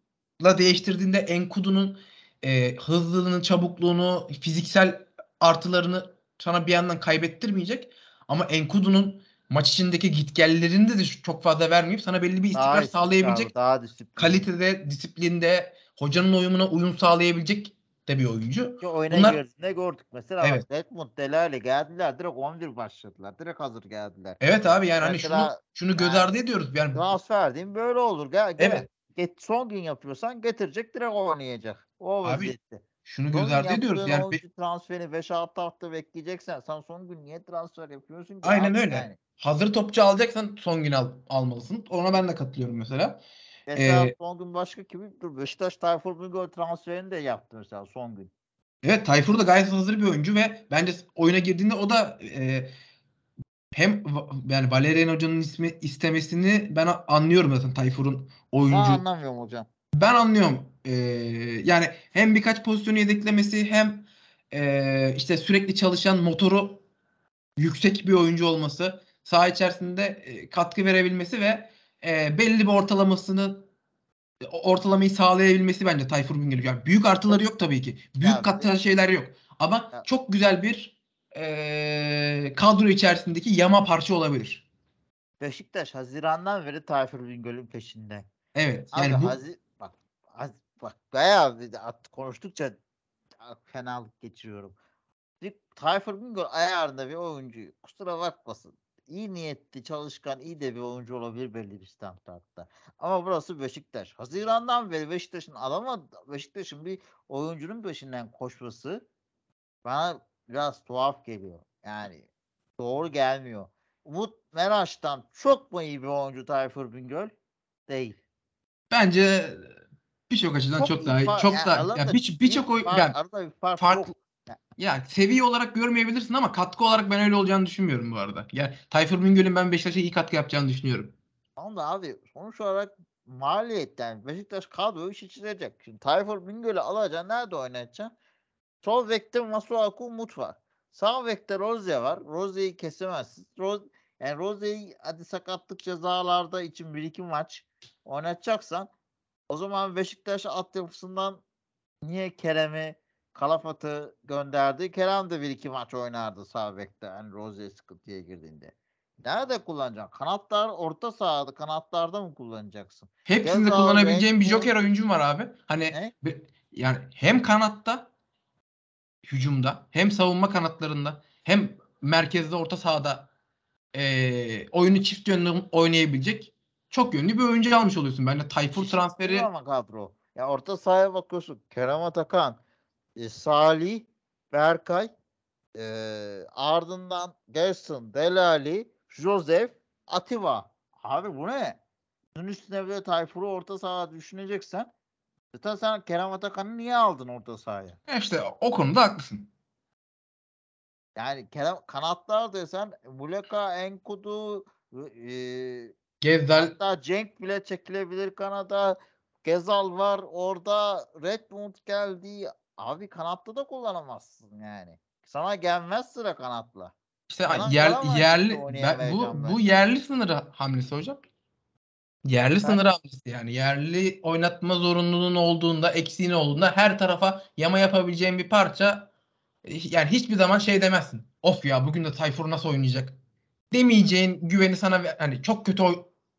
Tayfur'la değiştirdiğinde Enkudu'nun e, hızlılığını, çabukluğunu, fiziksel artılarını sana bir yandan kaybettirmeyecek. Ama Enkudu'nun maç içindeki gitgellerinde de çok fazla vermeyip sana belli bir istikrar Daha sağlayabilecek daha kalitede, disiplinde, hocanın uyumuna uyum sağlayabilecek de bir oyuncu. Ki oyuna Bunlar- girdiğinde gördük. Mesela Evet. Redmond, Delali geldiler. Direkt 11 başladılar. Direkt hazır geldiler. Evet abi yani hani şunu Mesela- şunu göz yani ardı ediyoruz. Yani Transfer diyeyim böyle olur. Gel, gel. Evet. Get, son gün yapıyorsan getirecek direkt oynayacak. O Abi, vaziyette. şunu göz ardı ediyoruz. Yani oyuncu transferi 5-6 hafta bekleyeceksen sen son gün niye transfer yapıyorsun ki? Aynen öyle. Yani. hazır topçu alacaksan son gün al, almalısın. Ona ben de katılıyorum mesela. Mesela Ee, son gün başka kimi? Dur Beşiktaş Tayfur Bingöl transferini de yaptı mesela son gün. Evet Tayfur da gayet hazır bir oyuncu ve bence oyuna girdiğinde o da e, hem yani Valerian Hoca'nın ismi istemesini ben anlıyorum zaten Tayfur'un Ben oyuncu. anlamıyorum hocam. Ben anlıyorum. Ee, yani hem birkaç pozisyonu yedeklemesi hem e, işte sürekli çalışan motoru yüksek bir oyuncu olması, saha içerisinde e, katkı verebilmesi ve e, belli bir ortalamasını ortalamayı sağlayabilmesi bence Tayfur Bingöl'ü. Yani büyük artıları yok tabii ki. Büyük Ya, kattığı şeyler yok. Ama Ya. çok güzel bir e, kadro içerisindeki yama parça olabilir. Beşiktaş Haziran'dan beri Tayfur Bingöl'ün peşinde. Evet. Abi Yani bu Hazi- bak, Haz- bak bayağı konuştukça fenalık geçiriyorum. Tayfur Bingöl ayarında bir oyuncu. Kusura bakmasın. İyi niyetli, çalışkan, iyi de bir oyuncu olabilir belli bir standartta. Ama burası Beşiktaş. Haziran'dan beri Beşiktaş'ın alamadı. Beşiktaş'ın bir oyuncunun peşinden koşması bana biraz tuhaf geliyor. Yani doğru gelmiyor. Umut Meraş'tan çok mu iyi bir oyuncu Tayfur Bingöl? Değil. bence birçok açıdan çok, iyi daha iyi. Çok yani daha aralarında ya bir- birçok büyük oy fark- yani arada bir fark farklı. Ya seviye olarak görmeyebilirsin ama katkı olarak ben öyle olacağını düşünmüyorum bu arada. Yani Tayfur Bingöl'ün ben Beşiktaş'a iyi katkı yapacağını düşünüyorum. Tamam da abi sonuç olarak maliyetten Beşiktaş kadroyu şişirecek. Şimdi Tayfur Bingöl'ü alacaksın. Nerede oynatacaksın? Sol bekte Masuaku Umut var. Sağ bekte Rozier var. Rozier'i kesemezsin. Roz, yani Rozier'i hadi sakatlık cezalarda için bir iki maç oynatacaksan o zaman Beşiktaş altyapısından niye Kerem'i Kalafat'ı gönderdi? Kerem de bir iki maç oynardı sağ bekte. Yani Rozier sıkıntıya girdiğinde. Nerede kullanacaksın? Kanatlar orta sahada kanatlarda mı kullanacaksın? Hepsinde Gezal, kullanabileceğim bir joker oyuncum var abi. Hani bir- yani hem kanatta hücumda hem savunma kanatlarında hem merkezde orta sahada eee, oyunu çift yönlü oynayabilecek çok yönlü bir oyuncu almış oluyorsun. Bence Tayfur transferi ama kadro. Ya orta sahaya bakıyorsun. Kerem Atakan, e, Salih, Berkay, e, ardından Gerson, Delali, Joseph, Atiba. Abi bu ne? Bunun üstüne bir de Tayfur'u orta sahaya düşüneceksen zaten sen Kerem Atakan'ı niye aldın orta sahaya? Ya işte o konuda haklısın. Yani Kerem kanatlar desen Muleka, Enkudu, e, Gezdal Hatta Cenk bile çekilebilir kanada. Gezal var orada. Redmond geldi. Abi kanatta da kullanamazsın yani. Sana gelmez sıra kanatla. işte Falan yer, yerli ben, bu oynayamayacağım bu ben. yerli sınırı hamlesi hocam. Yerli Ben- sınırı hamlesi yani. Yerli oynatma zorunluluğun olduğunda, eksiğin olduğunda her tarafa yama yapabileceğin bir parça e, yani hiçbir zaman şey demezsin. Of ya bugün de Tayfur nasıl oynayacak? Demeyeceğin güveni sana hani çok kötü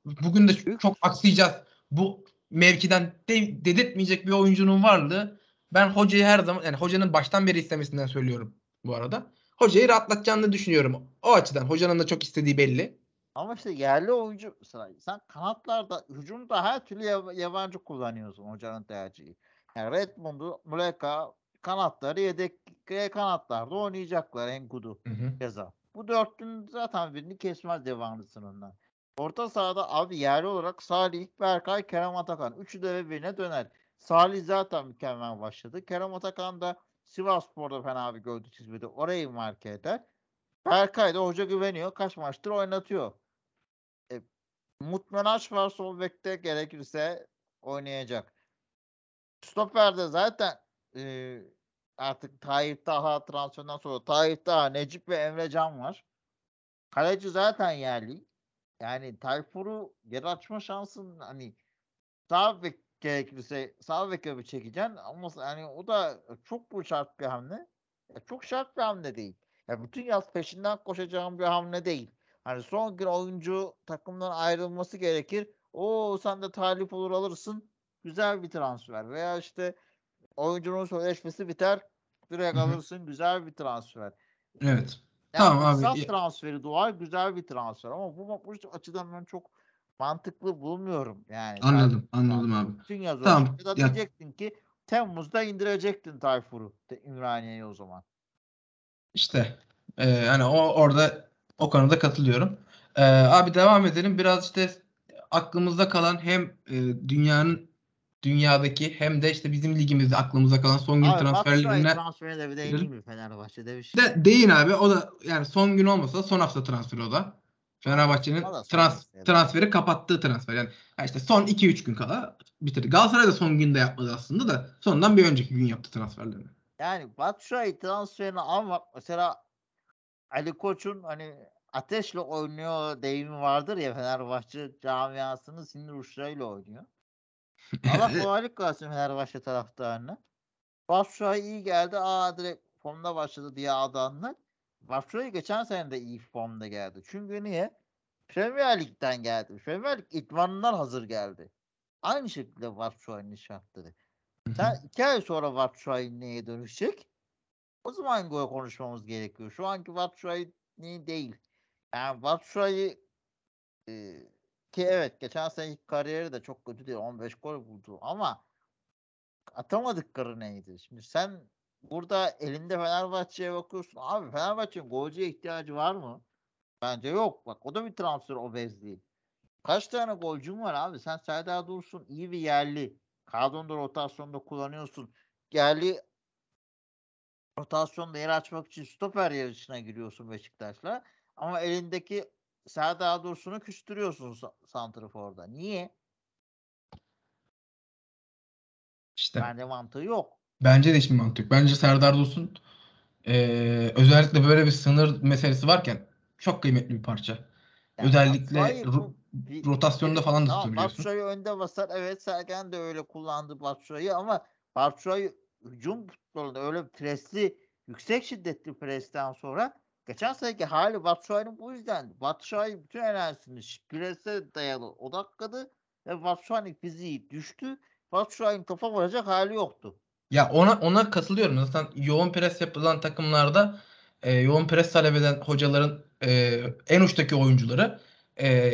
bugün de çok aksayacağız. Bu mevkiden de, dedirtmeyecek bir oyuncunun varlığı ben hocayı her zaman yani hocanın baştan beri istemesinden söylüyorum bu arada. Hocayı rahatlatacağını düşünüyorum. O açıdan hocanın da çok istediği belli. Ama işte yerli oyuncu sen kanatlarda hücumda her türlü yab- yabancı kullanıyorsun hocanın tercihi. Yani Redmond'u, Muleka kanatları yedek kanatlarda oynayacaklar Enkudu. Keza. Bu dörtlünün zaten birini kesmez devamlısından. Orta sahada abi yerli olarak Salih, Berkay, Kerem Atakan. Üçü de birbirine döner. Salih zaten mükemmel başladı. Kerem Atakan da Sivasspor'da fena bir gövde çizmedi. Orayı marke eder. Berkay da hoca güveniyor. Kaç maçtır oynatıyor. E, Mutmenaş var sol bekte gerekirse oynayacak. Stoper'de zaten e, artık Tayyip Taha transferinden sonra Tayyip Taha, Necip ve Emre Can var. Kaleci zaten yerli. Yani Tayfur'u geri açma şansın hani sağ bek gerekirse sağ beke bir çekeceksin ama yani o da çok bu şart bir hamle. Ya çok şart bir hamle değil. Ya bütün yaz peşinden koşacağım bir hamle değil. Hani son gün oyuncu takımdan ayrılması gerekir. O sen de talip olur alırsın. Güzel bir transfer. Veya işte oyuncunun sözleşmesi biter. Direkt Hı hı. alırsın. Güzel bir transfer. Evet. Yani Tamam abi, transferi doğar. Güzel bir transfer. Ama bu, bu açıdan ben çok mantıklı bulmuyorum. Yani Anladım, anladım abi. Bütün yaz Tamam. Ya diyecektin ki Temmuz'da indirecektin Tayfur'u Ümraniye'ye o zaman. İşte e, hani o orada o konuda katılıyorum. E, abi devam edelim. Biraz işte aklımızda kalan hem e, dünyanın dünyadaki hem de işte bizim ligimizde aklımızda kalan son gün Abi transferlerine transferine de bir değineyim mi Fenerbahçe'de bir şey. de değin abi. O da yani son gün olmasa da son hafta transferi o da. Fenerbahçe'nin trans, transferi kapattığı transfer. Yani işte son 2-3 gün kala bitirdi. Galatasaray da son günde yapmadı aslında da sondan bir önceki gün yaptı transferlerini. Yani Batshuayi transferini almak mesela Ali Koç'un hani ateşle oynuyor deyimi vardır ya Fenerbahçe camiasının sinir uçlarıyla oynuyor. Allah kolaylık versin Fenerbahçe taraftarına. Batshuayi iyi geldi. Aa direkt formda başladı diye adanlar. Batshuayi geçen sene de iyi formda geldi. Çünkü niye? Premier Lig'den geldi. Premier Lig idmanından hazır geldi. Aynı şekilde Batshuayi'nin şartları. Sen iki ay sonra Batshuayi neye dönüşecek? O zaman gol konuşmamız gerekiyor. Şu anki Batshuayi değil. Yani Batshuayi e, ki evet geçen seneki kariyeri de çok kötü değil. 15 gol buldu ama atamadıkları neydi? Şimdi sen burada elinde Fenerbahçe'ye bakıyorsun. Abi Fenerbahçe'nin golcüye ihtiyacı var mı? Bence yok. Bak o da bir transfer obezliği. Kaç tane golcün var abi? Sen Serdar Dursun iyi bir yerli. Kadronda rotasyonda kullanıyorsun. Yerli rotasyonda yer açmak için stoper yarışına giriyorsun Beşiktaş'la. Ama elindeki Serdar Dursun'u küstürüyorsun sa- Santrafor'da. Niye? İşte Bence mantığı yok. Bence de hiçbir mantık. Bence Serdar Dursun eee, özellikle böyle bir sınır meselesi varken çok kıymetli bir parça. Yani Özellikle Batshuayi ro- bir- rotasyonda bir- falan da tamam, tutabiliyorsun. Batshuayi önde basar. Evet Sergen de öyle kullandı Batshuayi ama Batshuayi hücum futbolunda öyle presli, yüksek şiddetli presten sonra geçen seneki hali Batshuayi'nin bu yüzden. Batshuayi bütün enerjisini prese dayalı odakladı ve Batshuayi'nin fiziği düştü. Batshuayi'nin topa vuracak hali yoktu. Ya ona ona katılıyorum. Zaten yoğun pres yapılan takımlarda e, yoğun pres talep eden hocaların e, en uçtaki oyuncuları e,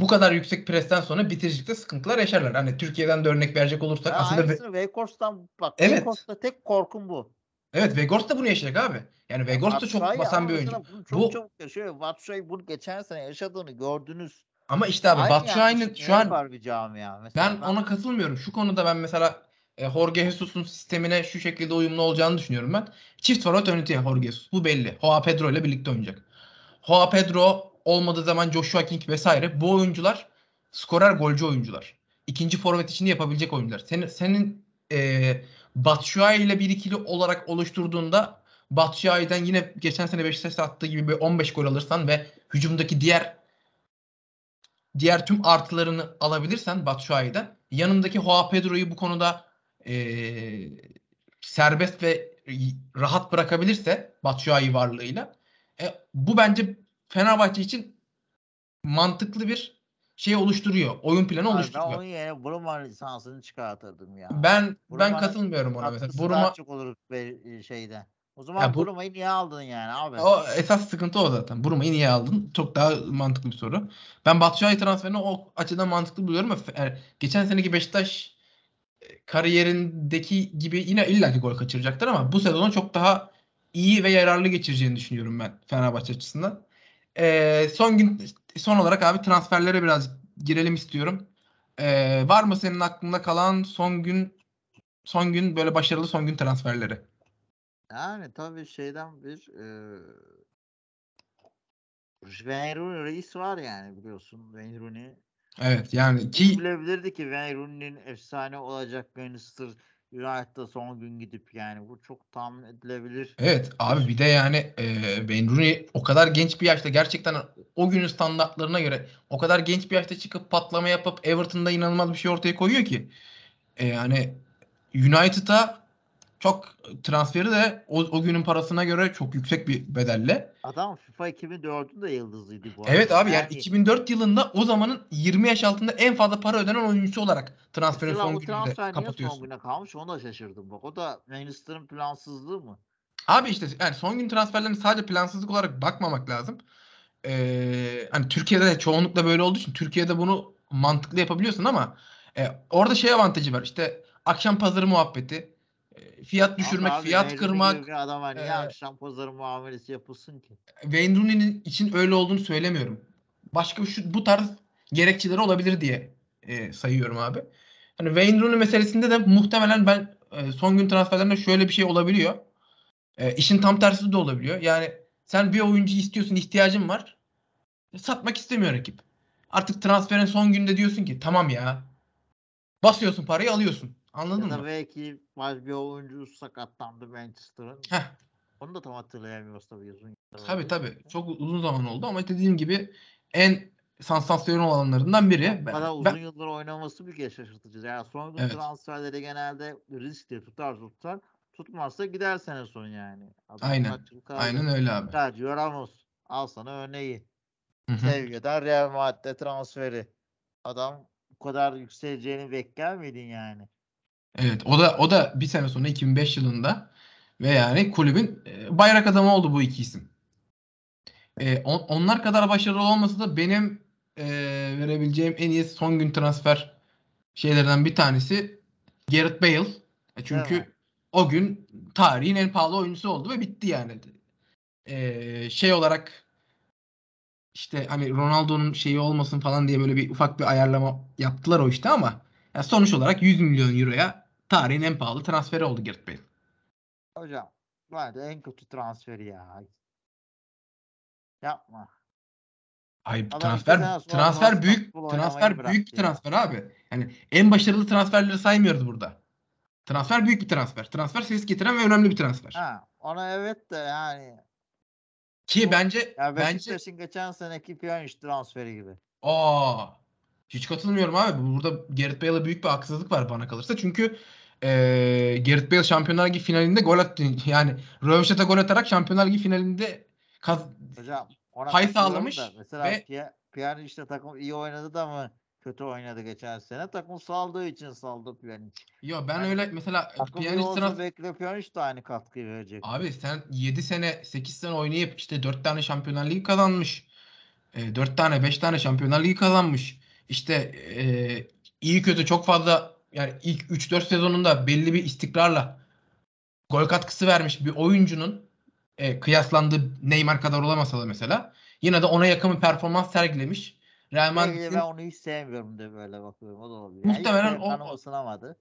bu kadar yüksek presten sonra bitiricilikte sıkıntılar yaşarlar. Hani Türkiye'den de örnek verecek olursak Ben aslında Ve- aynısını Weghorst'tan bak. Evet. Weghorst'ta tek korkum bu. evet Vegors da bunu yaşayacak abi. Yani Vegors da çok Batshuayi basan bir oyuncu. çok Bu- çabuk yaşıyor. Batshuayi bunu geçen sene yaşadığını gördünüz. Ama işte abi Batshuayi'nin şu an yapar bir camia? Mesela Ben ona katılmıyorum. Şu konuda ben mesela e, Jorge Jesus'un sistemine şu şekilde uyumlu olacağını düşünüyorum ben. Çift forvet oynatıyor Jorge Jesus. Bu belli. Joao Pedro ile birlikte oynayacak. Joao Pedro olmadığı zaman Joshua King vesaire bu oyuncular skorer golcü oyuncular. İkinci forvet için de yapabilecek oyuncular. Senin senin e, Batshuayi ile bir ikili olarak oluşturduğunda Batshuayi'den yine geçen sene Beşiktaş'ta attığı gibi bir 15 gol alırsan ve hücumdaki diğer diğer tüm artılarını alabilirsen Batshuayi'den yanındaki Joao Pedro'yu bu konuda eee, serbest ve rahat bırakabilirse Batshuayi varlığıyla e, bu bence Fenerbahçe için mantıklı bir şey oluşturuyor. Oyun planı Abi ben oluşturuyor. onun yerine Bruma lisansını çıkartırdım ya. Ben ben Bruma'nın katılmıyorum ona mesela. Katkısı daha çok olur be- şeyden. O zaman Ya bu- niye aldın yani abi? O esas sıkıntı o zaten. Bruma'yı niye aldın? Çok daha mantıklı bir soru. Ben Batshuayi transferini o açıdan mantıklı buluyorum. yani geçen seneki Beşiktaş e, kariyerindeki gibi yine illaki gol kaçıracaktır ama bu sezonu çok daha iyi ve yararlı geçireceğini düşünüyorum ben Fenerbahçe açısından. Ee, son gün son olarak abi transferlere biraz girelim istiyorum. Ee, var mı senin aklında kalan son gün son gün böyle başarılı son gün transferleri? Yani tabii şeyden bir eee Wayne Rooney reis var yani biliyorsun. Wayne Rooney. Evet yani ki bilebilirdi ki Wayne Rooney'nin efsane olacak Manchester United'da son gün gidip yani bu çok tahmin edilebilir. Evet abi bir de yani e, Wayne Rooney o kadar genç bir yaşta gerçekten o günün standartlarına göre o kadar genç bir yaşta çıkıp patlama yapıp Everton'da inanılmaz bir şey ortaya koyuyor ki. E, yani United'a çok transferi de o, o günün parasına göre çok yüksek bir bedelle. Adam FIFA 2004'ün de yıldızıydı bu Evet arada. abi yani 2004 yılında o zamanın 20 yaş altında en fazla para ödenen oyuncusu olarak transferin son gününde transfer niye son kapatıyorsun. güne kalmış ona da şaşırdım bak. O da Manchester'ın plansızlığı mı? Abi işte yani son gün transferlerine sadece plansızlık olarak bakmamak lazım. Ee, hani Türkiye'de de çoğunlukla böyle olduğu için Türkiye'de bunu mantıklı yapabiliyorsun ama e, orada şey avantajı var. İşte akşam pazarı muhabbeti, fiyat düşürmek, abi fiyat Wayne kırmak. Bir adama niye e, akşam pazarı muamelesi yapılsın ki? Wayne Rooney'nin için öyle olduğunu söylemiyorum. Başka şu bu tarz gerekçeleri olabilir diye e, sayıyorum abi. Hani Wayne Rooney meselesinde de muhtemelen ben e, son gün transferlerinde şöyle bir şey olabiliyor. E, işin tam tersi de olabiliyor. Yani sen bir oyuncu istiyorsun, ihtiyacın var. E, satmak istemiyor rakip. Artık transferin son günde diyorsun ki tamam ya. Basıyorsun parayı alıyorsun. Anladın Ya da mı? belki var bir oyuncu sakatlandı Manchester'ın. Onu da tam hatırlayamıyoruz tabii uzun tabii tabii. Çok uzun zaman oldu ama dediğim gibi en sansasyonel olanlarından biri. Ben- ben- uzun yıllar oynaması bir kez şaşırtıcı. Yani son Evet. transferleri genelde riskli tutar tutar. Tutmazsa gider sene sonu yani. Adam Aynen. Aynen öyle abi. Sergio Ramos. Al sana örneği. Sevgiden Real Madrid'e transferi. Adam bu kadar yükseleceğini bekler miydin yani? Evet o da o da bir sene sonra 2005 yılında ve yani kulübün e, bayrak adamı oldu bu iki isim. E, on- onlar kadar başarılı olmasa da benim e, verebileceğim en iyi son gün transfer şeylerden bir tanesi Gareth Bale. E? Çünkü o gün tarihin en pahalı oyuncusu oldu ve bitti yani. E, şey olarak işte hani Ronaldo'nun şeyi olmasın falan diye böyle bir ufak bir ayarlama yaptılar o işte ama ya sonuç olarak 100 milyon euroya tarihin en pahalı transferi oldu Gareth Bale. Hocam bence en kötü transferi ya. Yapma. Ay transfer transfer büyük transfer büyük bir bıraktı ya. transfer abi. Yani en başarılı transferleri saymıyoruz burada. Transfer büyük bir transfer. Transfer ses getiren ve önemli bir transfer. Ha, ona evet de yani. Ki Bu- bence Ya bence Beşiktaş'ın geçen seneki Pjanic transferi gibi. aa hiç katılmıyorum abi. Burada Gareth Bale'a büyük bir haksızlık var bana kalırsa. Çünkü eee Gareth Bale Şampiyonlar Ligi finalinde gol attı. Yani Röveşat'a gol atarak Şampiyonlar Ligi finalinde kaz Hocam ona Pay sağlamış da mesela ve- Pjanic işte takım iyi oynadı da mı kötü oynadı geçen sene. Takım saldığı için saldı Pjanic. Yo ben Yani öyle mesela Pjanic belki de Pjanic de aynı katkıyı verecek. Abi sen 7 sene 8 sene oynayıp işte 4 tane Şampiyonlar Ligi kazanmış. E, 4 tane 5 tane Şampiyonlar Ligi kazanmış. İşte e, iyi kötü çok fazla yani ilk 3-4 sezonunda belli bir istikrarla gol katkısı vermiş bir oyuncunun e, kıyaslandığı Neymar kadar olamasa da mesela yine de ona yakın bir performans sergilemiş. Real Madrid'in ben onu hiç sevmiyorum de böyle bakıyorum. O da olabilir. Muhtemelen yani o- ısınamadı.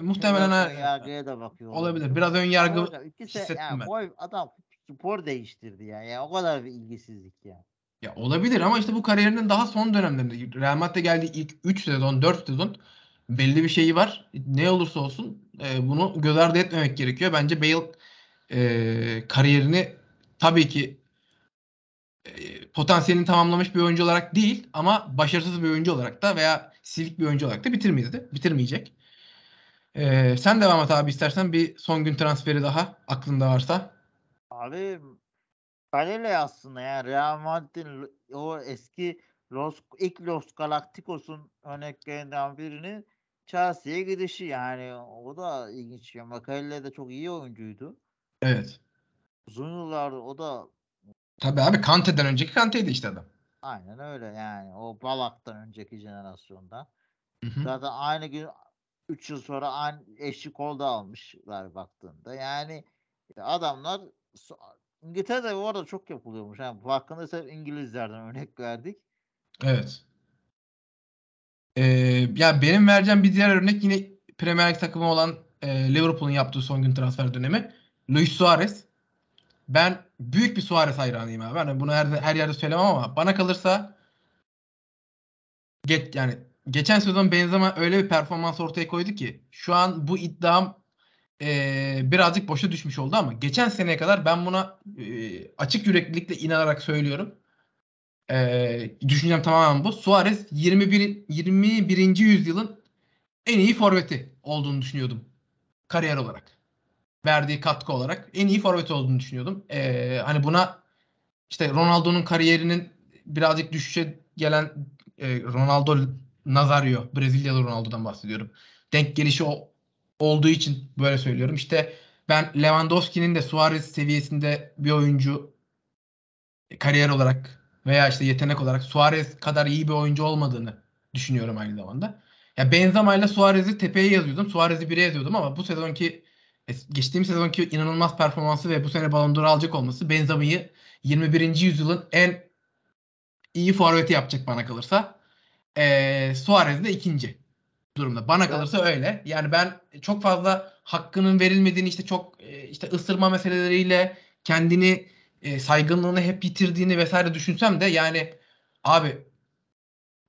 muhtemelen Biraz ha- ön yargıya da bakıyor olabilir. Biraz ön yargı hissettim yani ben. boy adam spor değiştirdi ya. Yani o kadar bir ilgisizlik ya. Ya olabilir ama işte bu kariyerinin daha son dönemlerinde Real Madrid'e geldiği ilk 3 sezon 4 sezon belli bir şeyi var. Ne olursa olsun e, bunu göz ardı etmemek gerekiyor. Bence Bale e, kariyerini tabii ki e, potansiyelini tamamlamış bir oyuncu olarak değil ama başarısız bir oyuncu olarak da veya silik bir oyuncu olarak da bitirmeyecek. bitirmeyecek. E, sen devam et abi istersen bir son gün transferi daha aklında varsa. Abi Kalele aslında yani Real Madrid'in o eski Los ilk Los Galacticos'un örneklerinden birini Chelsea'ye gidişi yani o da ilginç. Ya Makalele de çok iyi oyuncuydu. Evet. Uzun yıllar o da Tabii abi Kante'den önceki Kante'ydi işte adam. aynen öyle yani o Balak'tan önceki jenerasyonda. Hı hı. Zaten aynı gün 3 yıl sonra aynı eşlik oldu almışlar baktığında. Yani adamlar so- İngiltere'de bu arada çok yapılıyormuş. Yani farkındaysa İngilizlerden örnek verdik. Evet. Ee, ya benim vereceğim bir diğer örnek yine Premier Lig takımı olan e, Liverpool'un yaptığı son gün transfer dönemi. Luis Suarez. Ben büyük bir Suarez hayranıyım abi. Hani bunu her, her yerde söylemem ama bana kalırsa geç, yani geçen sezon Benzema öyle bir performans ortaya koydu ki şu an bu iddiam e, birazcık boşa düşmüş oldu ama geçen seneye kadar ben buna e, açık yüreklilikle inanarak söylüyorum. E, düşüncem tamamen bu. Suarez 21. 21. yüzyılın en iyi forveti. olduğunu düşünüyordum. Kariyer olarak. Verdiği katkı olarak en iyi forvet olduğunu düşünüyordum. Ee, hani buna işte Ronaldo'nun kariyerinin birazcık düşüşe gelen e, Ronaldo Nazario, Brezilyalı Ronaldo'dan bahsediyorum. Denk gelişi o, olduğu için böyle söylüyorum. İşte ben Lewandowski'nin de Suarez seviyesinde bir oyuncu kariyer olarak veya işte yetenek olarak Suarez kadar iyi bir oyuncu olmadığını düşünüyorum aynı zamanda. Ya Benzema ile Suarez'i tepeye yazıyordum. Suarez'i bire yazıyordum ama bu sezonki geçtiğim sezonki inanılmaz performansı ve bu sene Ballon d'Or alacak olması Benzema'yı 21. yüzyılın en iyi forveti yapacak bana kalırsa. Ee, Suarez de ikinci durumda. Bana kalırsa öyle. Yani ben çok fazla hakkının verilmediğini işte çok e, işte ısırma meseleleriyle kendini e, saygınlığını hep yitirdiğini vesaire düşünsem de yani abi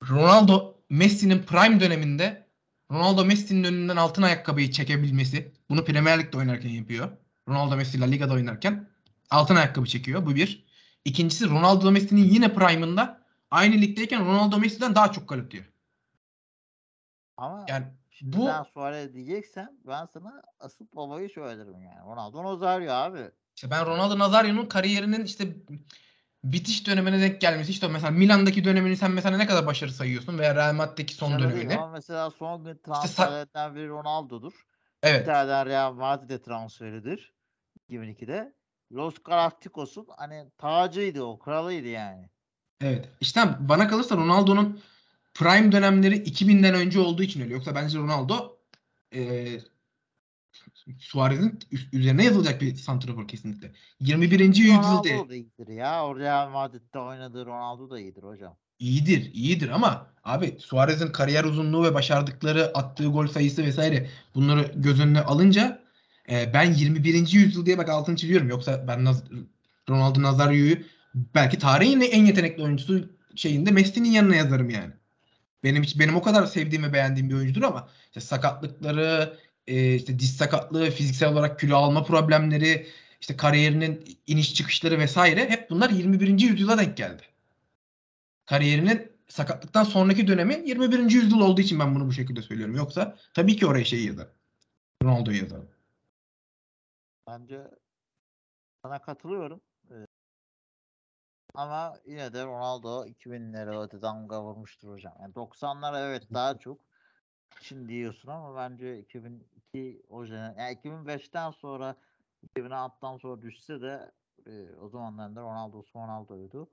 Ronaldo Messi'nin prime döneminde Ronaldo Messi'nin önünden altın ayakkabıyı çekebilmesi bunu Premier Lig'de oynarken yapıyor. Ronaldo Messi La Liga'da oynarken altın ayakkabı çekiyor. Bu bir. İkincisi Ronaldo Messi'nin yine prime'ında aynı ligdeyken Ronaldo Messi'den daha çok gol atıyor. Ama Yani bu sen Suarez diyeceksen ben sana asıl babayı söylerim yani. Ronaldo Nazario abi. işte ben Ronaldo Nazario'nun kariyerinin işte bitiş dönemine denk gelmesi. İşte mesela Milan'daki dönemini sen mesela ne kadar başarı sayıyorsun veya Real Madrid'deki son değil dönemini. Ama mesela son gün sa- transferlerden biri Ronaldo'dur. Evet. de Real Madrid'e transferidir. 2002'de. Los Galacticos'un hani tacıydı o. Kralıydı yani. Evet. İşte bana kalırsa Ronaldo'nun prime dönemleri 2000'den önce olduğu için öyle. Yoksa bence Ronaldo e, Suarez'in üzerine yazılacak bir santrafor kesinlikle. 21. yüzyıl Ronaldo değil. da iyidir ya. O Real Madrid'de oynadığı Ronaldo da iyidir hocam. İyidir, iyidir ama abi Suarez'in kariyer uzunluğu ve başardıkları, attığı gol sayısı vesaire bunları göz önüne alınca e, ben 21. yüzyıl diye bak altını çiziyorum. Yoksa ben Naz- Ronaldo Nazario'yu belki tarihin en yetenekli oyuncusu şeyinde Messi'nin yanına yazarım yani. Benim benim o kadar sevdiğim ve beğendiğim bir oyuncudur ama işte sakatlıkları, e, işte diz sakatlığı, fiziksel olarak kilo alma problemleri, işte kariyerinin iniş çıkışları vesaire hep bunlar 21. yüzyıla denk geldi kariyerinin sakatlıktan sonraki dönemi 21. yüzyıl olduğu için ben bunu bu şekilde söylüyorum. Yoksa tabii ki oraya şeyi yazarım. Ronaldo'yu yazarım. Bence sana katılıyorum. Ama yine de Ronaldo 2000'lere öte damga vurmuştur hocam. Yani 90'lar evet daha çok. Şimdi diyorsun ama bence 2002 o jene- yani 2005'ten sonra 2006'dan sonra düşse de e, o zamanlarında Ronaldo Ronaldo'ydu.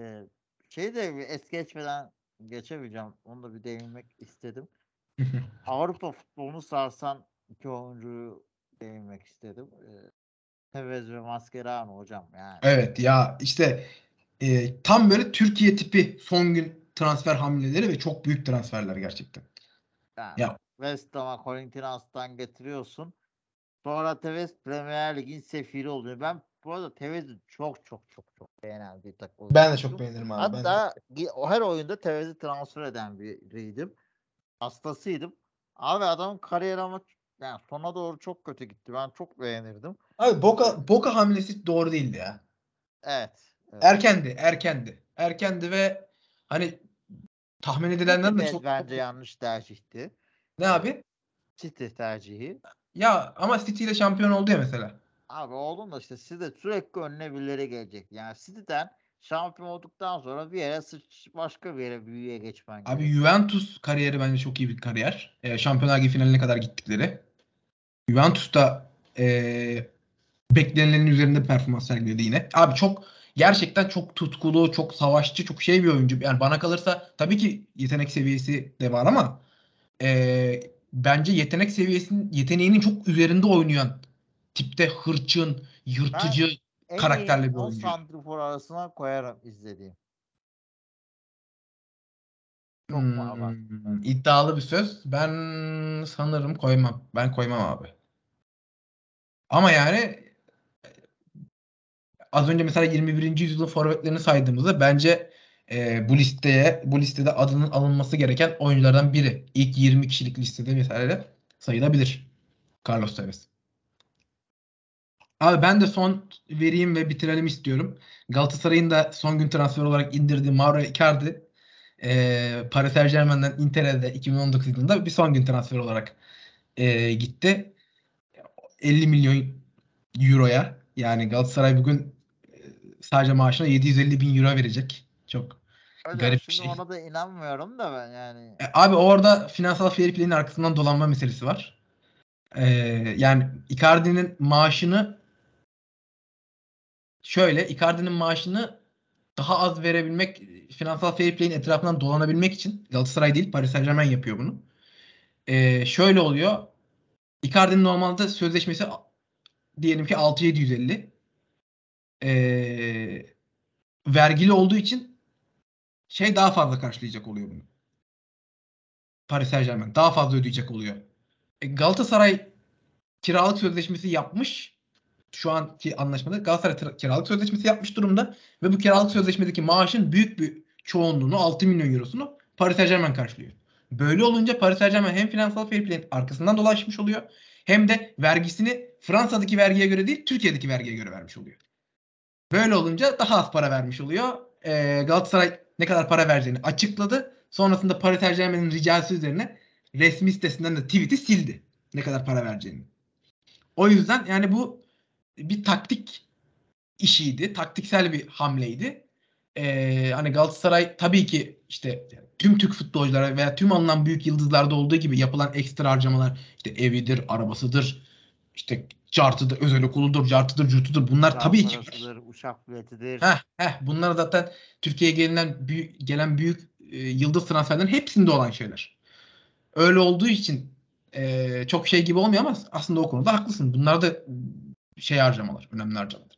E, şey de es geçmeden geçemeyeceğim. Onu da bir değinmek istedim. Avrupa futbolunu sarsan iki oyuncuyu değinmek istedim. Ee, Tevez ve Mascherano hocam yani. evet ya işte e, tam böyle Türkiye tipi son gün transfer hamleleri ve çok büyük transferler gerçekten. yani Ya West Ham'a Corinthians'tan getiriyorsun. Sonra Tevez Premier Lig'in sefiri oluyor. Ben bu arada Tevez'i çok çok çok çok beğenen bir takım. ben de çok beğenirim abi. Ben de Hatta gi- o her oyunda Tevez'i transfer eden biriydim. Hastasıydım. Abi adamın kariyeri ama yani sona doğru çok kötü gitti. Ben çok beğenirdim. Abi Boca, Boca hamlesi doğru değildi ya. Evet. evet. Erkendi, erkendi. Erkendi ve hani tahmin edilenden de çok bence yanlış tercihti. ne abi? City tercihi. Ya ama City ile şampiyon oldu ya mesela. Abi oğlum da işte City sürekli önüne birileri gelecek. Yani City'den şampiyon olduktan sonra bir yere sıç başka bir yere büyüye geçmen Abi gerekiyor. Juventus kariyeri bence çok iyi bir kariyer. Ee, Şampiyonlar Ligi finaline kadar gittikleri. Juventus da ee, beklenilenin üzerinde performans sergiledi yine. Abi çok gerçekten çok tutkulu, çok savaşçı, çok şey bir oyuncu. Yani bana kalırsa tabii ki yetenek seviyesi de var ama ee, bence yetenek seviyesinin yeteneğinin çok üzerinde oynayan tipte hırçın, yırtıcı. En karakterli bir 10 oyuncu. santrifor arasına koyarım izlediğim. Çok Hmm, iddialı bir söz. Ben sanırım koymam. Ben koymam abi. Ama yani az önce mesela 21. yüzyılın forvetlerini saydığımızda bence e, bu listeye bu listede adının alınması gereken oyunculardan biri. İlk 20 kişilik listede vesaire sayılabilir. Carlos Tevez. Abi ben de son vereyim ve bitirelim istiyorum. Galatasaray'ın da son gün transfer olarak indirdiği Mauro Icardi e, Paris Saint Germain'den Inter'e de 2019 yılında bir son gün transfer olarak e, gitti. 50 milyon euroya. Yani Galatasaray bugün e, sadece maaşına 750 bin euro verecek. Çok Öyle, garip bir şey. ona da inanmıyorum da ben yani. E, Abi orada finansal fair play'in arkasından dolanma meselesi var. E, yani Icardi'nin maaşını şöyle Icardi'nin maaşını daha az verebilmek finansal fair play'in etrafından dolanabilmek için Galatasaray değil Paris Saint-Germain yapıyor bunu. E, şöyle oluyor. Icardi'nin normalde sözleşmesi diyelim ki 6750 e, vergili olduğu için şey daha fazla karşılayacak oluyor bunu. Paris Saint-Germain daha fazla ödeyecek oluyor. E, Galatasaray kiralık sözleşmesi yapmış. Şu anki anlaşmada Galatasaray kiralık sözleşmesi yapmış durumda ve bu kiralık sözleşmedeki maaşın büyük bir çoğunluğunu 6 milyon eurosunu Paris Saint-Germain karşılıyor. Böyle olunca Paris Saint-Germain hem finansal fair play'in arkasından dolaşmış oluyor hem de vergisini Fransa'daki vergiye göre değil Türkiye'deki vergiye göre vermiş oluyor. Böyle olunca daha az para vermiş oluyor. Ee, Galatasaray ne kadar para vereceğini açıkladı. Sonrasında Paris Saint-Germain'in ricası üzerine resmi sitesinden de tweet'i sildi. Ne kadar para vereceğini. O yüzden yani bu bir taktik işiydi. Taktiksel bir hamleydi. Ee, hani Galatasaray tabii ki işte tüm Türk futbolculara veya tüm alınan büyük yıldızlarda olduğu gibi yapılan ekstra harcamalar işte evidir, arabasıdır, işte cartıdır, özel okuludur, cartıdır, curtudur. Bunlar Uçak tabii ki var. Uçak biletidir. Heh, heh, bunlar zaten Türkiye'ye gelen büyük, gelen büyük e, yıldız transferlerin hepsinde olan şeyler. Öyle olduğu için e, çok şey gibi olmuyor ama aslında o konuda haklısın. Bunlar da şey harcamalar, önemli harcamalar.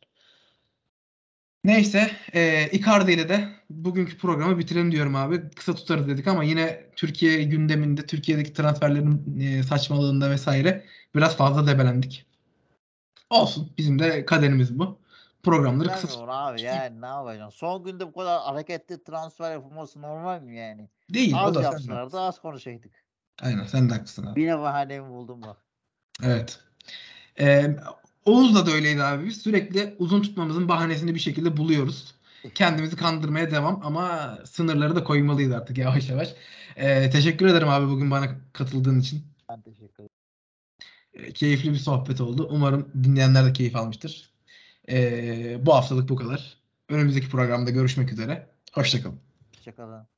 Neyse, e, Icardi ile de bugünkü programı bitirelim diyorum abi. Kısa tutarız dedik ama yine Türkiye gündeminde, Türkiye'deki transferlerin e, saçmalığında vesaire biraz fazla debelendik. Olsun, bizim de kaderimiz bu. Programları kısa Bilmiyorum abi yani ne yapacaksın? Son günde bu kadar hareketli transfer yapılması normal mi yani? değil. O Az da sen de yapsınlar da az konuşaydık. Aynen sen de haklısın abi. Yine bahanemi buldum bak. Evet. Ee, Oğuz'la da öyleydi abi. Biz sürekli uzun tutmamızın bahanesini bir şekilde buluyoruz. Kendimizi kandırmaya devam ama sınırları da koymalıyız artık yavaş yavaş. Ee, teşekkür ederim abi bugün bana katıldığın için. Ben teşekkür ederim. Ee, keyifli bir sohbet oldu. Umarım dinleyenler de keyif almıştır. Ee, bu haftalık bu kadar. Önümüzdeki programda görüşmek üzere. Hoşçakalın. Hoşçakalın.